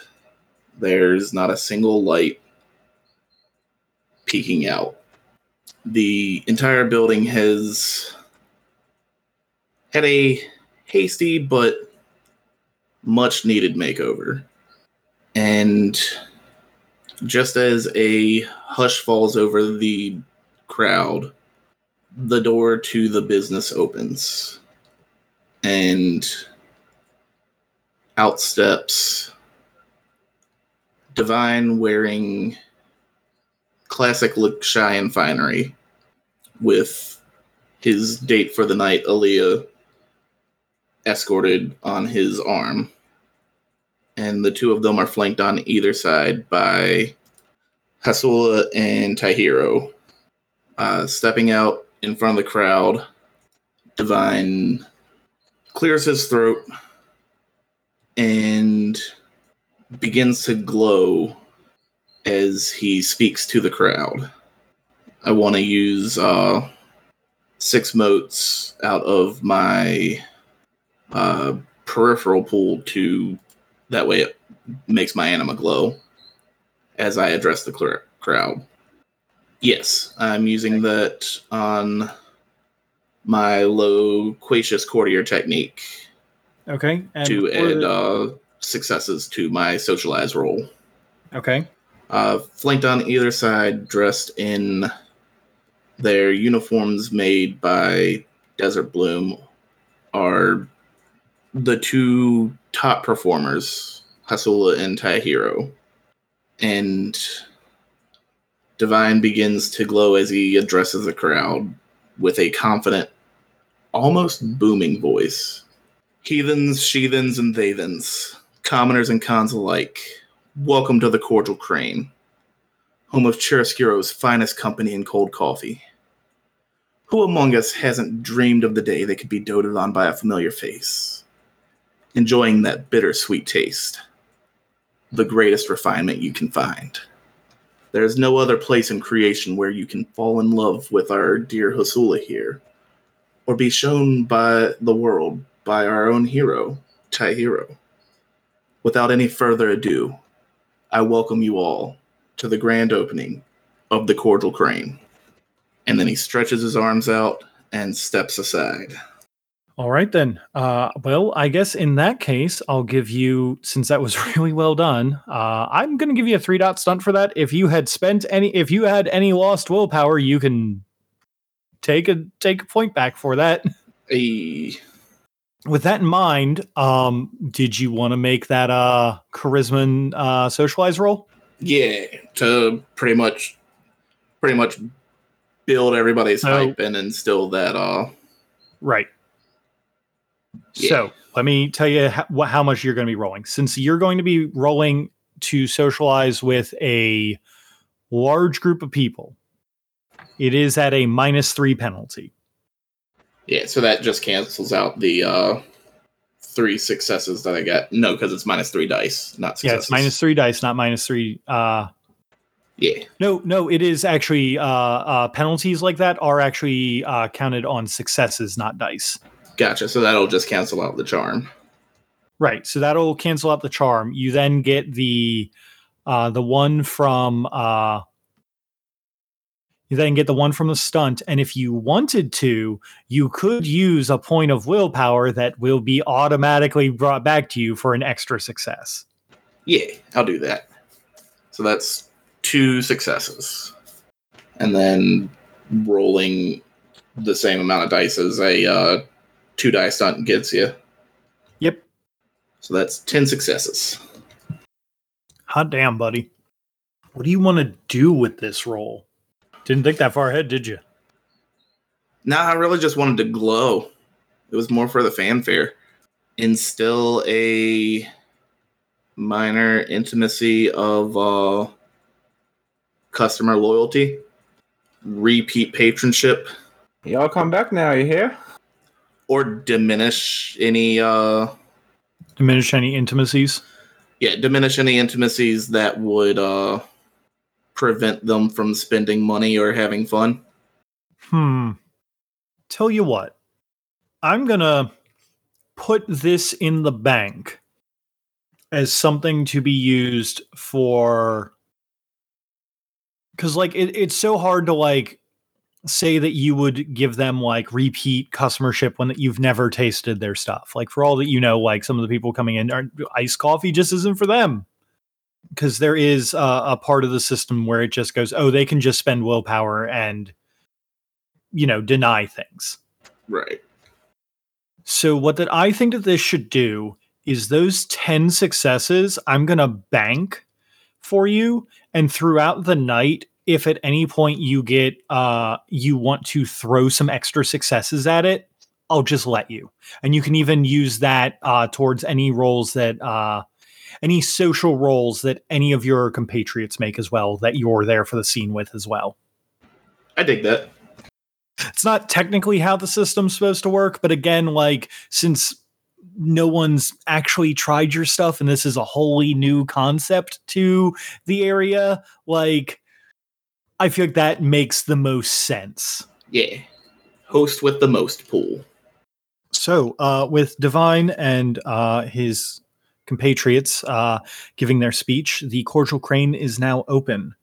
There's not a single light peeking out. The entire building has had a hasty but much needed makeover. And just as a hush falls over the crowd, the door to the business opens. And out steps Divine wearing classic look shy and finery with his date for the night, Aaliyah, escorted on his arm. And the two of them are flanked on either side by Hasula and Tahiro. Uh, stepping out in front of the crowd, Divine clears his throat and begins to glow as he speaks to the crowd. I want to use uh, six motes out of my uh, peripheral pool to that way it makes my anima glow as I address the cl- crowd. Yes, I'm using that on my loquacious courtier technique Okay. And to add uh, successes to my socialize roll. okay. Uh, flanked on either side, dressed in their uniforms made by Desert Bloom, are the two top performers, Hasula and Tahiro. And Divine begins to glow as he addresses the crowd with a confident, almost booming voice. Heathens, sheathens, and theythens, commoners and cons alike, welcome to the Cordial Crane, home of Chiaroscuro's finest company and cold coffee. Who among us hasn't dreamed of the day they could be doted on by a familiar face, enjoying that bittersweet taste, the greatest refinement you can find? There is no other place in creation where you can fall in love with our dear Hosula here, or be shown by the world by our own hero, Tahiro. Without any further ado, I welcome you all to the grand opening of the Cordial Crane. And then he stretches his arms out and steps aside. All right then. Uh, well, I guess in that case, I'll give you since that was really well done. Uh, I'm going to give you a three dot stunt for that. If you had spent any, if you had any lost willpower, you can take a take a point back for that. Hey, With that in mind, um, did you want to make that uh charisma and, uh, socialize roll? yeah, to pretty much, pretty much build everybody's Oh. hype and instill that. Uh, Right. Yeah. So let me tell you how, how much you're going to be rolling. Since you're going to be rolling to socialize with a large group of people, it is at a minus three penalty. yeah, so that just cancels out the uh, three successes that I got. No, because it's minus three dice, not successes. Yeah, it's minus three dice, not minus three. Uh, Yeah. No, no, it is actually uh, uh, penalties like that are actually uh, counted on successes, not dice. Gotcha. So that'll just cancel out the charm. Right. So that'll cancel out the charm. You then get the uh, the one from uh, you then get the one from the stunt, and if you wanted to, you could use a point of willpower that will be automatically brought back to you for an extra success. Yeah, I'll do that. So that's two successes. And then rolling the same amount of dice as a uh, two die stunt gets you. Yep. So that's 10 successes. Hot damn, buddy. What do you want to do with this roll? Didn't think that far ahead, did you? Nah, I really just wanted to glow. It was more for the fanfare. Instill a minor intimacy of uh, customer loyalty, repeat patronship, Y'all come back now, you hear? Or diminish any uh Diminish any intimacies? yeah, diminish any intimacies that would uh prevent them from spending money or having fun. Hmm. Tell you what, I'm gonna put this in the bank as something to be used for because like it, it's so hard to like say that you would give them like repeat customership when that you've never tasted their stuff? Like for all that you know like some of the people coming in are iced coffee just isn't for them. Because there is uh, a part of the system where it just goes oh they can just spend willpower and you know deny things. Right. so what that I think that this should do is those 10 successes I'm to bank for you and throughout the night if at any point you get uh you want to throw some extra successes at it I'll just let you. And you can even use that uh towards any roles that uh any social roles that any of your compatriots make as well that you're there for the scene with as well. I dig that. it's not technically how the system's supposed to work, but again, like since no one's actually tried your stuff and this is a wholly new concept to the area, like I feel like that makes the most sense. Yeah. Host with the most pool. So, uh, with Divine and uh, his compatriots uh, giving their speech, the cordial crane is now open.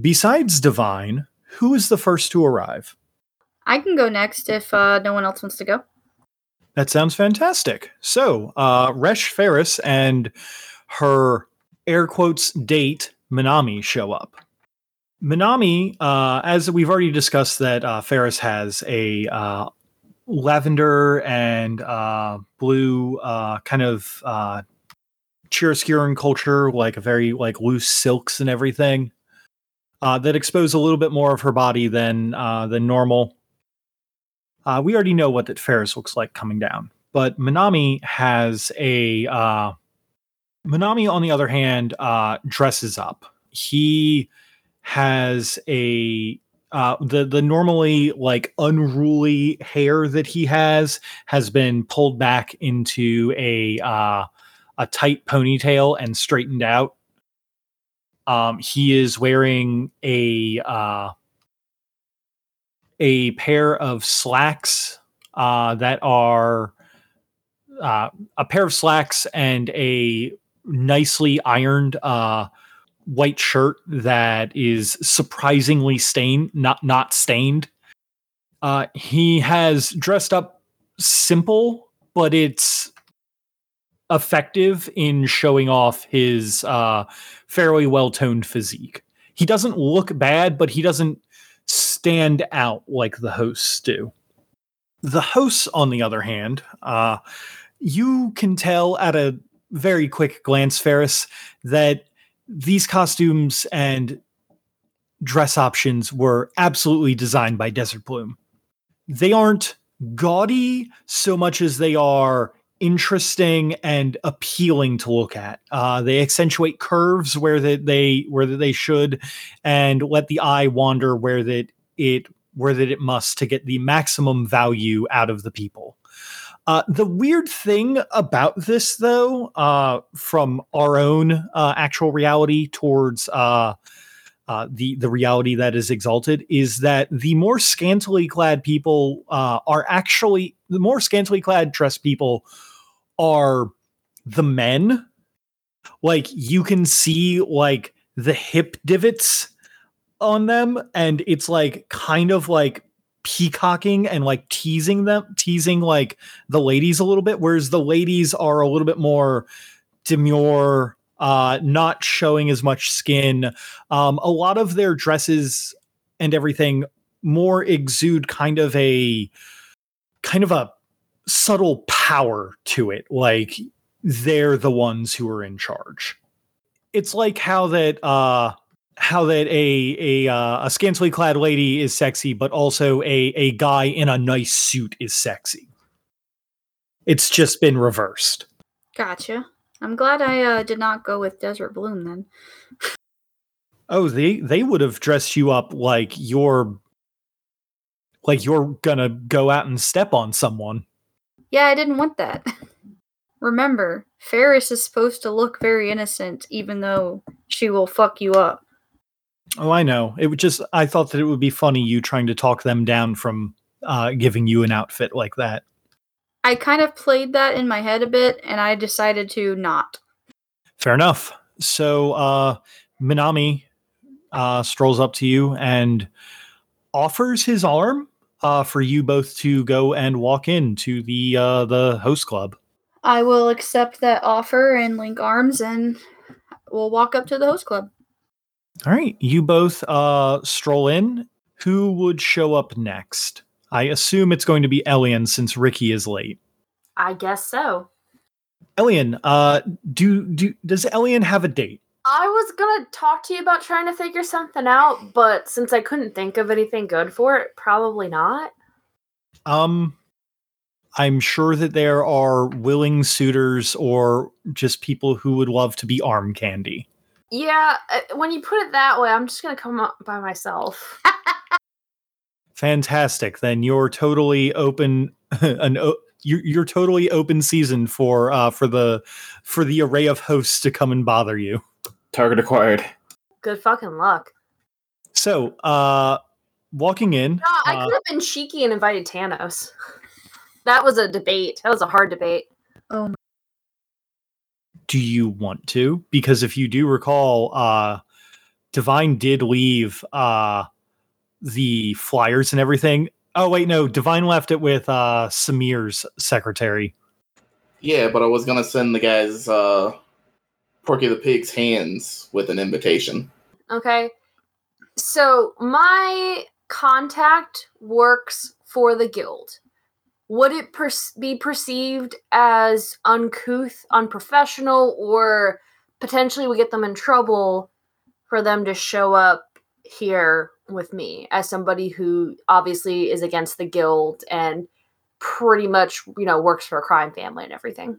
Besides Divine, who is the first to arrive? I can go next if uh, no one else wants to go. That sounds fantastic. So, uh, Resh Ferris and her air quotes date, Minami, show up. Minami, uh, as we've already discussed, that uh, Ferris has a uh, lavender and uh, blue uh, kind of uh, Chiaroscuran culture, like a very like loose silks and everything uh, that expose a little bit more of her body than than normal. We already know what that Ferris looks like coming down, but Minami has a Minami, on the other hand, dresses up. He has a uh, the the normally like unruly hair that he has has been pulled back into a uh, a tight ponytail and straightened out. Um, he is wearing a uh, a pair of slacks uh, that are uh, a pair of slacks and a nicely ironed uh, white shirt that is surprisingly stained, not not stained. Uh, he has dressed up simple, but it's effective in showing off his uh, fairly well toned physique. He doesn't look bad, but he doesn't stand out like the hosts do. The hosts, on the other hand, uh, you can tell at a very quick glance, Ferris, that these costumes and dress options were absolutely designed by Desert Bloom. They aren't gaudy so much as they are interesting and appealing to look at. Uh, they accentuate curves where that they where that they should, and let the eye wander where that it where that it must to get the maximum value out of the people. Uh, the weird thing about this, though, uh, from our own uh, actual reality towards uh, uh, the the reality that is exalted is that the more scantily clad people uh, are actually the more scantily clad dressed people are the men. Like you can see like the hip divots on them, and it's like kind of like peacocking and like teasing them, teasing like the ladies a little bit, whereas the ladies are a little bit more demure, uh, not showing as much skin. Um, a lot of their dresses and everything more exude kind of a kind of a subtle power to it. Like they're the ones who are in charge. It's like how that uh how that a a uh, a scantily clad lady is sexy, but also a a guy in a nice suit is sexy. It's just been reversed. Gotcha. I'm glad I uh, did not go with Desert Bloom then. Oh, they they would have dressed you up like you're like you're gonna go out and step on someone. Yeah, I didn't want that. Remember, Ferris is supposed to look very innocent, even though she will fuck you up. Oh, I know. It would just I thought that it would be funny you trying to talk them down from uh, giving you an outfit like that. I kind of played that in my head a bit, and I decided to not. Fair enough. So uh, Minami uh, strolls up to you and offers his arm uh, for you both to go and walk into the uh, the host club. I will accept that offer and link arms, and we'll walk up to the host club. All right, you both uh, stroll in. Who would show up next? I assume it's going to be Elian since Ricky is late. I guess so. Elian, uh, do do does Elian have a date? I was gonna talk to you about trying to figure something out, but since I couldn't think of anything good for it, probably not. Um, I'm sure that there are willing suitors or just people who would love to be arm candy. Yeah, uh, when you put it that way, I'm just gonna come up by myself. Fantastic. Then you're totally open. an o- you're, you're totally open season for uh for the for the array of hosts to come and bother you. Target acquired. Good fucking luck. So, uh, walking in, No, I uh, could have been cheeky and invited Tanos. That was a debate. That was a hard debate. Do you want to? Because if you do recall, uh, Divine did leave uh the flyers and everything. Oh wait, no, Divine left it with uh Samir's secretary. Yeah, but I was gonna send the guys uh Porky the Pig's hands with an invitation. Okay. So my contact works for the guild. Would it per- be perceived as uncouth, unprofessional, or potentially we get them in trouble for them to show up here with me as somebody who obviously is against the guild and pretty much, you know, works for a crime family and everything?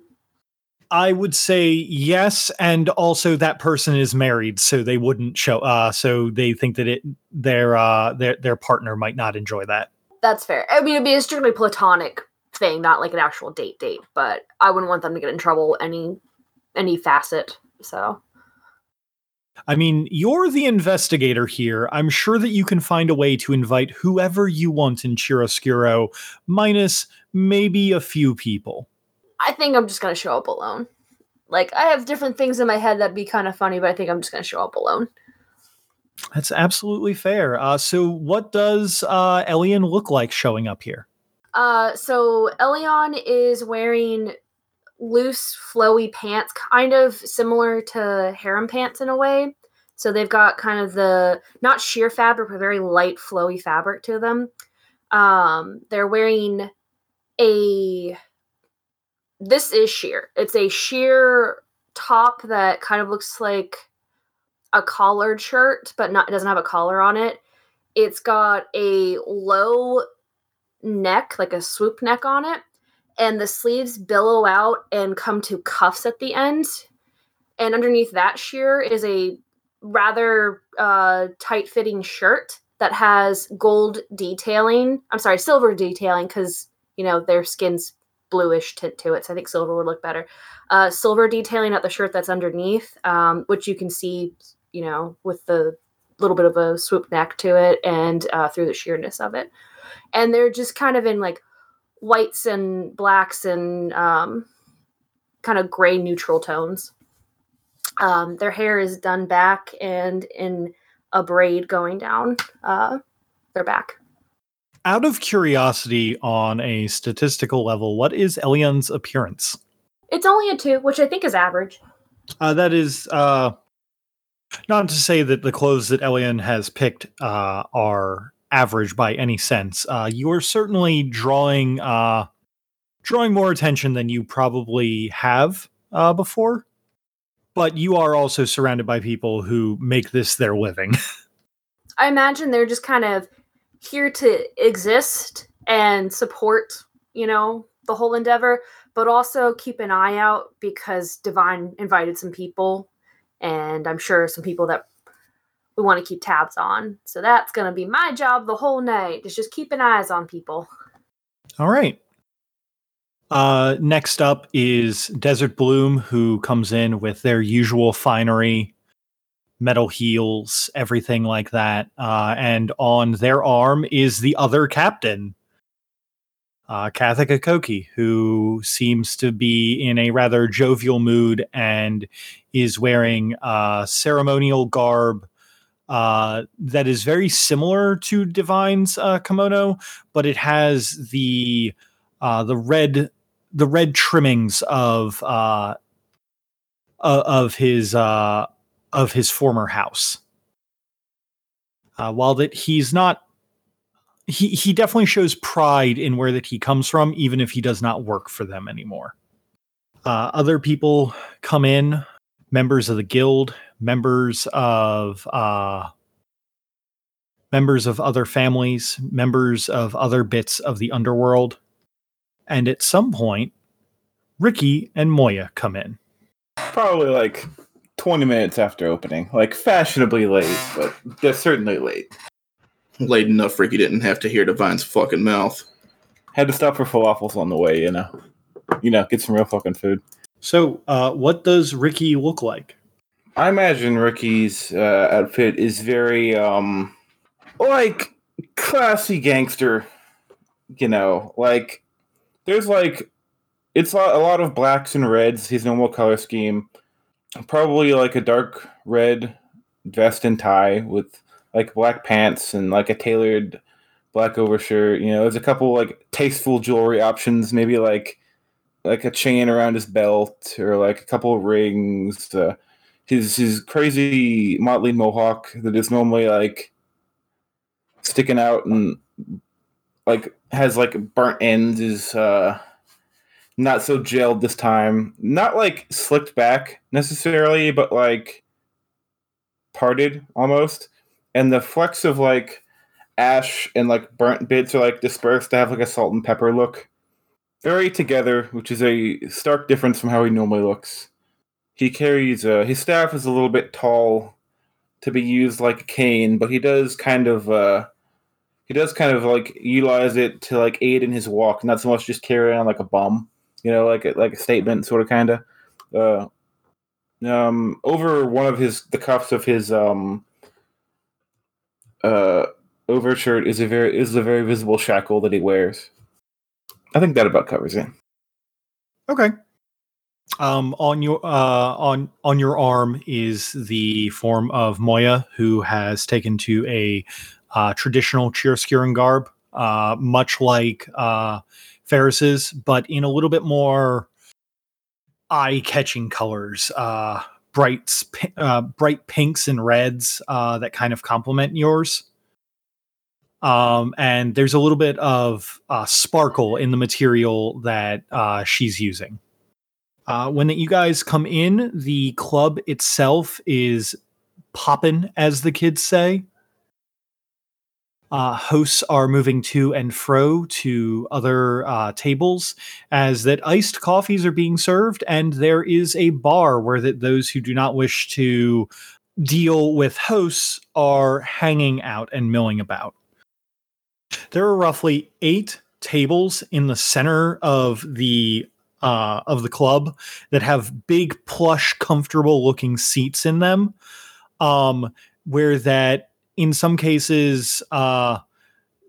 I would say yes, and also that person is married, so they wouldn't show. Uh, so they think that it their uh their their partner might not enjoy that. That's fair. I mean, it'd be a strictly platonic thing, not like an actual date date. But I wouldn't want them to get in trouble any any facet. So I mean, you're the investigator here. I'm sure that you can find a way to invite whoever you want in Chiaroscuro, minus maybe a few people. I think I'm just gonna show up alone. Like I have different things in my head that'd be kind of funny, but I think I'm just gonna show up alone. That's absolutely fair. Uh, so, what does uh, Elian look like showing up here? Uh, so Elion is wearing loose, flowy pants, kind of similar to harem pants in a way. So they've got kind of the not sheer fabric, but very light, flowy fabric to them. Um, they're wearing a. This is sheer. It's a sheer top that kind of looks like a collared shirt, but not. It doesn't have a collar on it. It's got a low neck, like a swoop neck on it, and the sleeves billow out and come to cuffs at the end. And underneath that sheer is a rather uh, tight fitting shirt that has gold detailing. I'm sorry, silver detailing because, you know, their skin's bluish tint to it. So I think silver would look better. Uh, silver detailing at the shirt that's underneath, um, which you can see, you know, with the little bit of a swoop neck to it and uh, through the sheerness of it. And they're just kind of in like whites and blacks and um, kind of gray neutral tones. Um, their hair is done back and in a braid going down uh, their back. Out of curiosity, on a statistical level, what is Elion's appearance? It's only a two, which I think is average. Uh, that is uh, not to say that the clothes that Elion has picked uh, are average by any sense. Uh, you are certainly drawing uh, drawing more attention than you probably have uh, before, but you are also surrounded by people who make this their living. I imagine they're just kind of here to exist and support, you know, the whole endeavor, but also keep an eye out because Divine invited some people, and I'm sure some people that we want to keep tabs on. So that's going to be my job the whole night, is just keeping eyes on people. All right. Uh, next up is Desert Bloom, who comes in with their usual finery, metal heels, everything like that. Uh, and on their arm is the other captain, uh, Kathika Koki, who seems to be in a rather jovial mood and is wearing uh, ceremonial garb uh, that is very similar to Divine's uh, kimono, but it has the uh, the red the red trimmings of uh, of his uh, of his former house. While that he's not he he definitely shows pride in where that he comes from, even if he does not work for them anymore. Uh, other people come in, members of the guild, members of uh, members of other families, members of other bits of the underworld, and at some point, Ricky and Moya come in. Probably like 20 minutes after opening. Like fashionably late, but they're certainly late. Late enough Ricky didn't have to hear Divine's fucking mouth. Had to stop for falafels on the way, you know. You know, get some real fucking food. So, uh, what does Ricky look like? I imagine Ricky's uh, outfit is very, um, like classy gangster. You know, like there's like it's a lot, a lot of blacks and reds. His normal color scheme, probably like a dark red vest and tie with like black pants and like a tailored black overshirt. You know, there's a couple like tasteful jewelry options, maybe like like a chain around his belt or like a couple of rings. Uh, his his crazy motley mohawk that is normally like sticking out and like has like burnt ends is uh not so gelled this time. Not like slicked back necessarily, but like parted almost. And the flecks of like ash and like burnt bits are like dispersed to have like a salt and pepper look. Very together, which is a stark difference from how he normally looks. He carries uh, his staff is a little bit tall to be used like a cane, but he does kind of uh, he does kind of like utilize it to like aid in his walk, not so much just carry on like a bum, you know, like a, like a statement sort of kind of. Uh, um, over one of his the cuffs of his um uh overshirt is a very is a very visible shackle that he wears. I think that about covers it. Okay. Um, on your uh, on on your arm is the form of Moya, who has taken to a uh, traditional Chiaroscuran garb, uh, much like uh, Ferris's, but in a little bit more eye-catching colors, uh, bright uh, bright pinks and reds uh, that kind of complement yours. Um, and there's a little bit of uh, sparkle in the material that uh, she's using. Uh, when you guys come in, the club itself is poppin', as the kids say. Uh, hosts are moving to and fro to other uh, tables as that iced coffees are being served, and there is a bar where that those who do not wish to deal with hosts are hanging out and milling about. There are roughly eight tables in the center of the uh, of the club that have big, plush, comfortable looking seats in them. Um, where that in some cases, uh,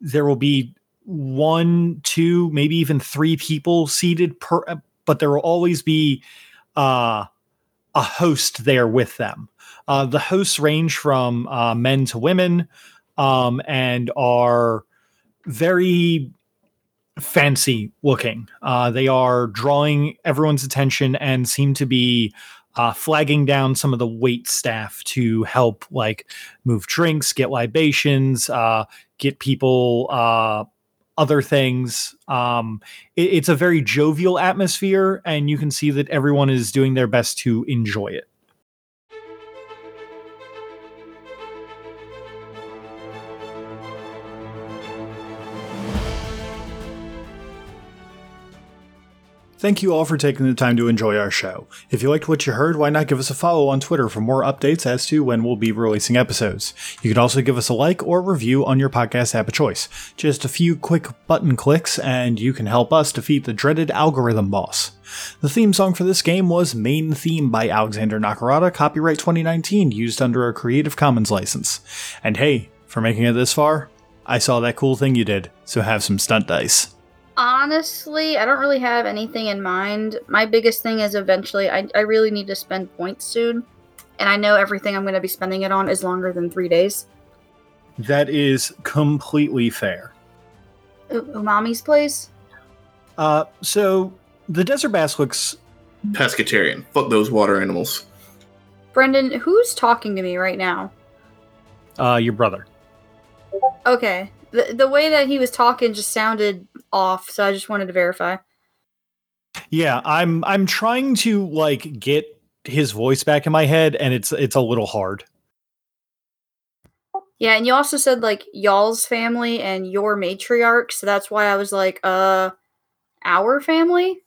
there will be one, two, maybe even three people seated per, but there will always be uh, a host there with them. Uh, the hosts range from uh, men to women um, and are very fancy looking. Uh, they are drawing everyone's attention and seem to be uh, flagging down some of the wait staff to help, like move drinks, get libations, uh, get people uh, other things. Um, it, it's a very jovial atmosphere, and you can see that everyone is doing their best to enjoy it. Thank you all for taking the time to enjoy our show. If you liked what you heard, why not give us a follow on Twitter for more updates as to when we'll be releasing episodes? You can also give us a like or review on your podcast app of choice. Just a few quick button clicks, and you can help us defeat the dreaded algorithm boss. The theme song for this game was Main Theme by Alexander Nakarada, copyright 2019, used under a Creative Commons license. And hey, for making it this far, I saw that cool thing you did, so have some stunt dice. Honestly, I don't really have anything in mind. My biggest thing is eventually I, I really need to spend points soon. And I know everything I'm going to be spending it on is longer than three days. That is completely fair. U- Umami's place? Uh, so the desert bass looks Pescatarian. Fuck those water animals. Brendan, who's talking to me right now? uh, your brother. Okay. The, the way that he was talking just sounded off, so I just wanted to verify. Yeah, I'm I'm trying to like get his voice back in my head, and it's it's a little hard. Yeah, and you also said like y'all's family and your matriarch, so that's why I was like, uh, our family?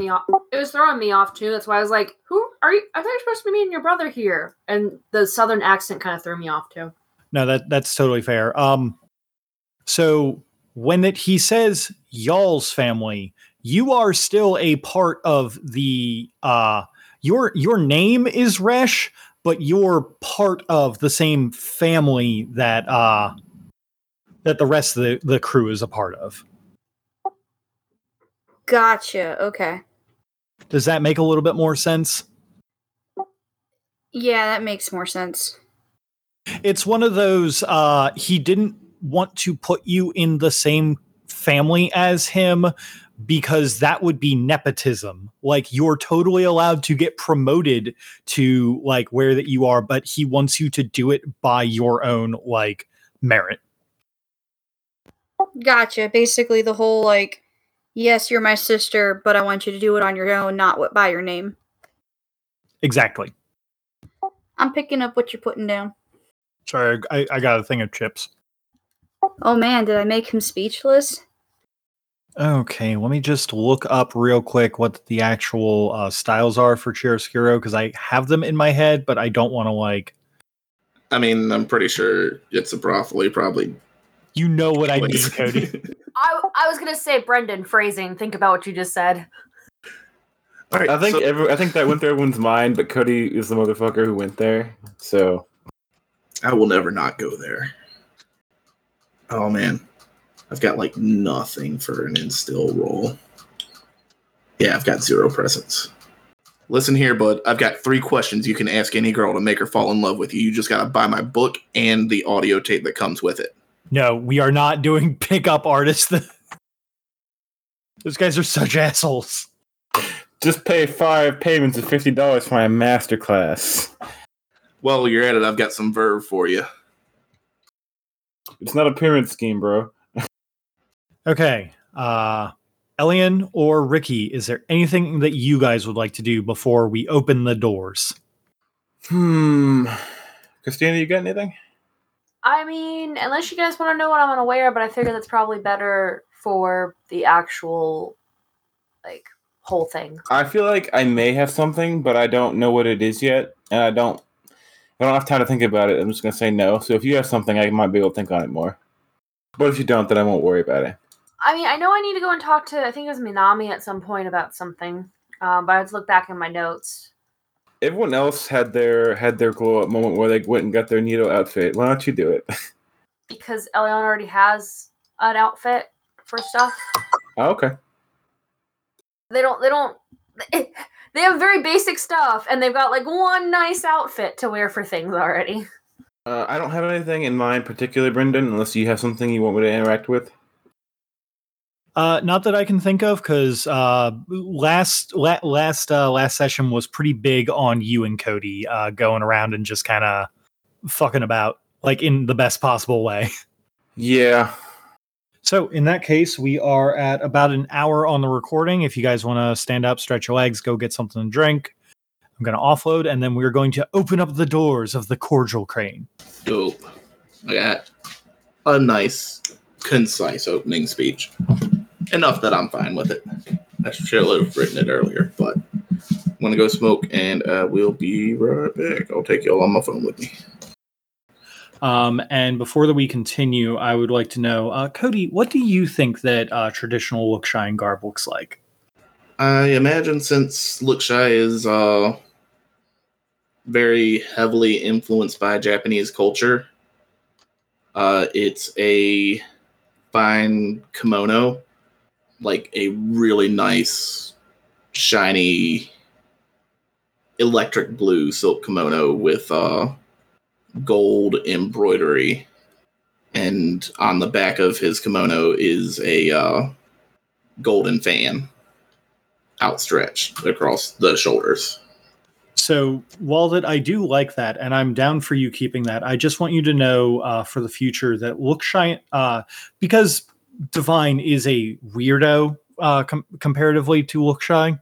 me off. It was throwing me off too. That's why I was like, "Who are you?" I thought you were supposed to be meeting your brother here, and the southern accent kind of threw me off too. No, that that's totally fair. Um, so when it, he says y'all's family, you are still a part of the uh your your name is Resh, but you're part of the same family that uh that the rest of the, the crew is a part of. Gotcha. Okay. Does that make a little bit more sense? Yeah, that makes more sense. It's one of those uh he didn't want to put you in the same family as him because that would be nepotism. Like you're totally allowed to get promoted to like where that you are, but he wants you to do it by your own like merit. Gotcha. Basically, the whole like, yes, you're my sister, but I want you to do it on your own, not what by your name. Exactly. I'm picking up what you're putting down. Sorry, I, I got a thing of chips. Oh man, did I make him speechless? Okay, let me just look up real quick what the actual uh, styles are for Chiaroscuro because I have them in my head, but I don't want to like. I mean, I'm pretty sure it's a brothely, probably. You know what I mean. Cody. I, I was gonna say Brendan phrasing. Think about what you just said. All right, I think so- every, I think that went through everyone's mind, but Cody is the motherfucker who went there. So I will never not go there. Oh man, I've got like nothing for an instill roll. Yeah, I've got zero Presence. Listen here, bud. I've got three questions you can ask any girl to make her fall in love with you. You just gotta buy my book and the audio tape that comes with it. No, we are not doing pickup artists. Those guys are such assholes. just pay five payments of fifty dollars for my master class. Well, you're at it. I've got some verve for you. It's not a pyramid scheme, bro. Okay. Uh Elian or Ricky, is there anything that you guys would like to do before we open the doors? Hmm. Christina, you got anything? I mean, unless you guys want to know what I'm gonna wear, but I figure that's probably better for the actual like whole thing. I feel like I may have something, but I don't know what it is yet, and I don't. I don't have time to think about it. I'm just gonna say no. So if you have something, I might be able to think on it more. But if you don't, then I won't worry about it. I mean, I know I need to go and talk to I think it was Minami at some point about something. Um, but I have to look back in my notes. everyone else had their had their glow up moment where they went and got their Nito outfit. Why don't you do it? because Elion already has an outfit for stuff. oh, okay. They don't. They don't. They have very basic stuff, and they've got like one nice outfit to wear for things already. Uh, I don't have anything in mind particularly, Brendan, unless you have something you want me to interact with. Uh, not that I can think of, because uh, last la- last uh, last session was pretty big on you and Cody uh, going around and just kind of fucking about, like in the best possible way. Yeah. So in that case, we are at about an hour on the recording. If you guys want to stand up, stretch your legs, go get something to drink, I'm going to offload, and then we're going to open up the doors of the cordial crane. Dope. I got a nice, concise opening speech. Enough that I'm fine with it. I should have written it earlier, but I'm gonna go smoke and uh, we'll be right back. I'll take y'all on my phone with me. Um, and before that we continue, I would like to know, uh, Cody, what do you think that uh, traditional Lookshyan garb looks like? I imagine since Lookshy is uh, very heavily influenced by Japanese culture, uh, it's a fine kimono, like a really nice, shiny, electric blue silk kimono with uh, gold embroidery. And on the back of his kimono is a uh, golden fan outstretched across the shoulders. So, while that I do like that, and I'm down for you keeping that, I just want you to know uh, for the future that Lookshyan uh, because Divine is a weirdo uh, com- comparatively to Lookshy.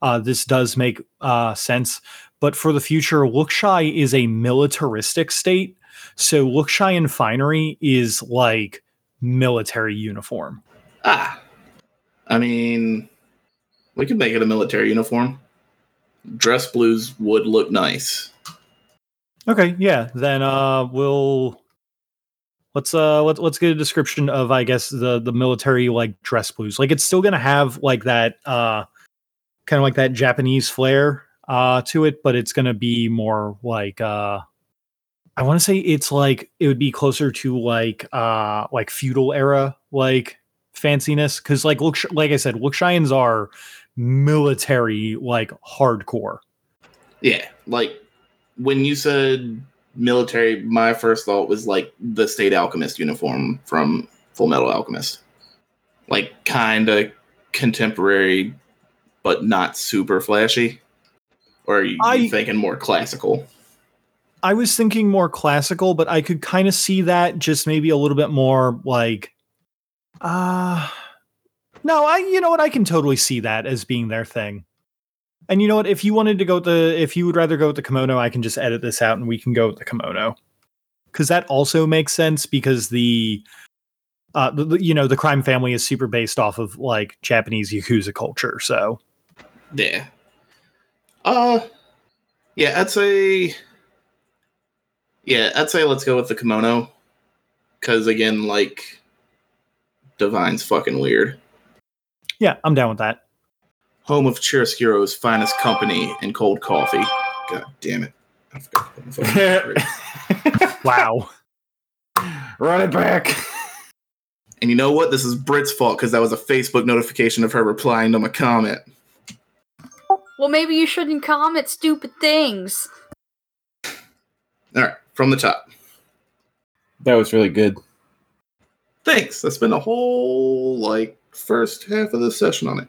Uh, this does make uh, sense, but for the future, Lookshy is a militaristic state. So, Lookshy and finery is like military uniform. Ah, I mean, we could make it a military uniform. Dress blues would look nice. Okay, yeah. Then uh we'll let's uh let's let's get a description of I guess the the military like dress blues. Like it's still gonna have like that uh kind of like that Japanese flair uh to it, but it's gonna be more like uh I want to say it's like it would be closer to like uh like feudal era like fanciness because like look like I said, Lookshyans are military like hardcore. Yeah, like when you said military, my first thought was like the state alchemist uniform from Fullmetal Alchemist. Like kind of contemporary, but not super flashy. Or are you, I- you thinking more classical? I was thinking more classical, but I could kind of see that just maybe a little bit more like uh no, I you know what I can totally see that as being their thing. And you know what, if you wanted to go with the if you would rather go with the kimono, I can just edit this out and we can go with the kimono. Cuz that also makes sense because the uh the, the- you know, the crime family is super based off of like Japanese yakuza culture, so Yeah. Uh yeah, I'd say Yeah, I'd say let's go with the kimono. Cause again, like Divine's fucking weird. yeah, I'm down with that. Home of Chiaroscuro's finest company and cold coffee. God damn it. I forgot to put my phone- Wow. Run it back. and you know what? This is Brit's fault because that was a Facebook notification of her replying to my comment. Well, maybe you shouldn't comment stupid things. All right, from the top. That was really good. Thanks. I spent a whole like first half of the session on it.